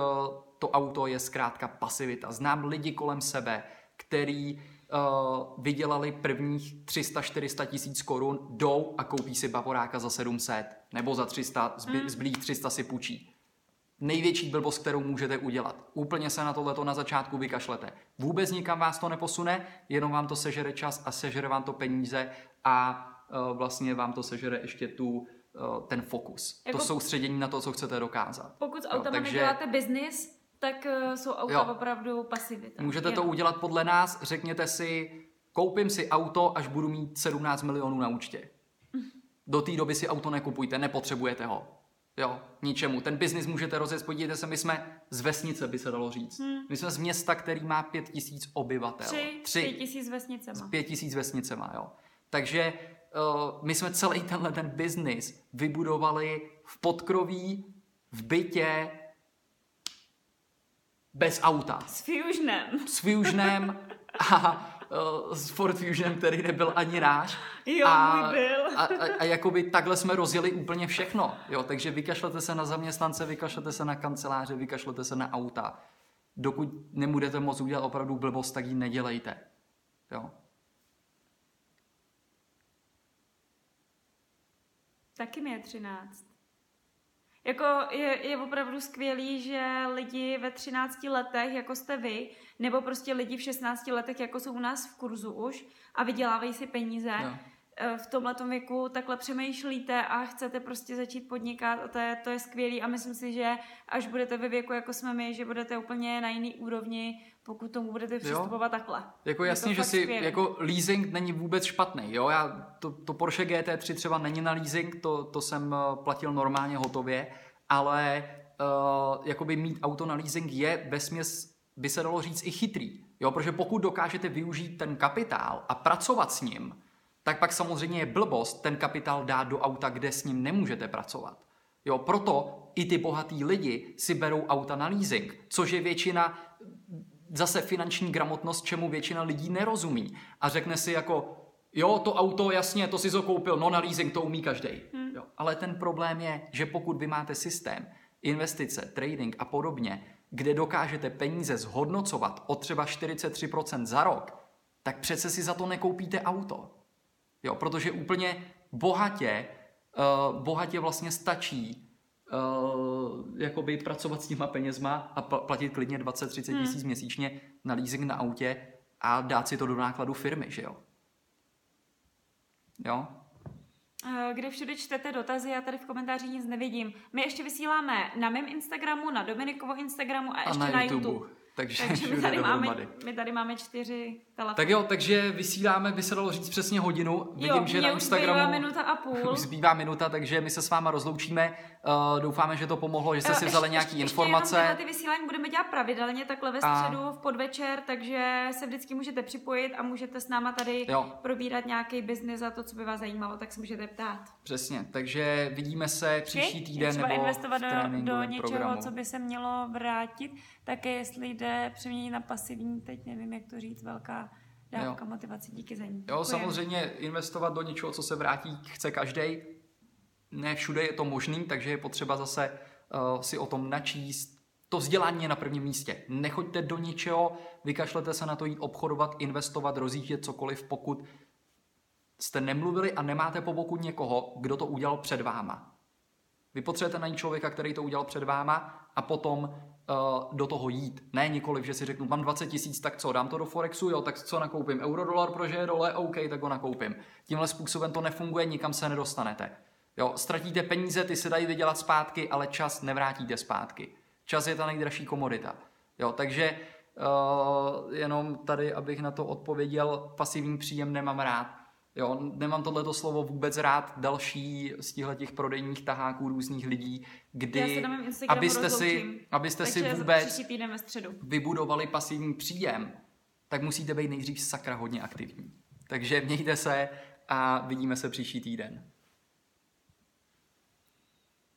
to auto je zkrátka pasivita. Znám lidi kolem sebe, který uh, vydělali prvních 300-400 tisíc korun, jdou a koupí si Bavoráka za 700 nebo za 300, zby, mm. zbylých 300 si půjčí. Největší blbost, kterou můžete udělat. Úplně se na tohleto na začátku vykašlete. Vůbec nikam vás to neposune, jenom vám to sežere čas a sežere vám to peníze a uh, vlastně vám to sežere ještě tu uh, ten fokus. Jako, to soustředění na to, co chcete dokázat.
Pokud s autama takže... neděláte biznis, tak uh, jsou auta jo. opravdu pasivita.
Můžete to udělat podle nás, řekněte si, koupím si auto, až budu mít 17 milionů na účtě. [laughs] Do té doby si auto nekupujte, nepotřebujete ho. Jo, ničemu. Ten biznis můžete rozjet, podívejte se, my jsme z vesnice, by se dalo říct. Hmm. My jsme z města, který má pět tisíc obyvatel.
Tři, Tři. pět tisíc vesnicema.
Pět tisíc vesnicema, jo. Takže uh, my jsme celý tenhle ten biznis vybudovali v podkroví, v bytě, bez auta.
S Fusionem.
S Fusionem a s Ford Fusionem, který nebyl ani náš.
Jo, a, byl.
a, a, a jakoby takhle jsme rozjeli úplně všechno. Jo, takže vykašlete se na zaměstnance, vykašlete se na kanceláře, vykašlete se na auta. Dokud nebudete moc udělat opravdu blbost, tak ji nedělejte. Jo.
Taky mi je třináct. Jako je, je opravdu skvělý, že lidi ve 13 letech, jako jste vy, nebo prostě lidi v 16 letech, jako jsou u nás v kurzu už a vydělávají si peníze, no. v tomhle věku takhle přemýšlíte a chcete prostě začít podnikat a to je, to je skvělý a myslím si, že až budete ve věku, jako jsme my, že budete úplně na jiný úrovni, pokud tomu budete přistupovat jo. takhle.
Jako jasně, že si skvělý. jako leasing není vůbec špatný, jo, já to, to Porsche GT3 třeba není na leasing, to, to jsem eh, platil normálně hotově, ale uh, jakoby mít auto na leasing je ve směs, by se dalo říct, i chytrý, jo, protože pokud dokážete využít ten kapitál a pracovat s ním, tak pak samozřejmě je blbost ten kapitál dát do auta, kde s ním nemůžete pracovat. Jo, proto i ty bohatý lidi si berou auta na leasing, což je většina zase finanční gramotnost, čemu většina lidí nerozumí. A řekne si jako, jo, to auto, jasně, to si to koupil, no na leasing to umí každý. Hmm. Jo. Ale ten problém je, že pokud vy máte systém, investice, trading a podobně, kde dokážete peníze zhodnocovat o třeba 43% za rok, tak přece si za to nekoupíte auto. Jo, protože úplně bohatě, uh, bohatě vlastně stačí uh, jakoby pracovat s těma penězma a platit klidně 20-30 hmm. tisíc měsíčně na leasing na autě a dát si to do nákladu firmy, že jo? Jo?
Eh, kde všude čtete dotazy, já tady v komentáři nic nevidím. My ještě vysíláme na mém Instagramu, na Dominikovo Instagramu a, a ještě na, na YouTube. YouTube.
Takže,
takže [laughs] my, tady máme, my tady máme čtyři telefony.
Tak jo, takže vysíláme, by se dalo říct přesně hodinu. Vidím,
jo,
že na
už
Instagramu
zbývá minuta a [laughs] půl.
už zbývá minuta, takže my se s váma rozloučíme. Uh, doufáme, že to pomohlo, že jste
Eh,
si vzali
ještě-
nějaké
ještě
informace.
Jenom ty vysílání budeme dělat pravidelně, takhle ve
A-
středu, v podvečer, takže se vždycky můžete připojit a můžete s náma tady
Jo.
probírat nějaký biznis a to, co by vás zajímalo, tak se můžete ptát.
Přesně, takže vidíme se příští týden
třeba
nebo
investovat
v
do, do něčeho,
programu.
co by se mělo vrátit, také jestli jde přeměnit na pasivní, teď nevím, jak to říct, velká dávka motivace. Díky za ní.
Jo, samozřejmě investovat do něčeho, co se vrátí, chce každý. Ne všude je to možný, takže je potřeba zase uh, si o tom načíst. To vzdělání je na prvním místě. Nechoďte do ničeho, vykašlete se na to jít obchodovat, investovat, rozjíždět cokoliv, pokud jste nemluvili a nemáte po boku někoho, kdo to udělal před váma. Vy potřebujete najít člověka, který to udělal před váma a potom do toho jít. Ne nikoliv, že si řeknu, mám 20 tisíc, tak co, dám to do Forexu, jo, tak co nakoupím? Euro-dolar, protože je dole, OK, tak ho nakoupím. Tímhle způsobem to nefunguje, nikam se nedostanete. Jo, ztratíte peníze, ty se dají vydělat zpátky, ale čas nevrátíte zpátky. Čas je ta nejdražší komodita. Jo, takže uh, jenom tady, abych na to odpověděl, pasivní příjem nemám rád. Jo, nemám tohleto slovo vůbec rád další z těch prodejních taháků různých lidí, kdy abyste si, abyste si vůbec
příští týden ve středu.
vybudovali pasivní příjem, tak musíte být nejdřív sakra hodně aktivní. Takže mějte se a vidíme se příští týden.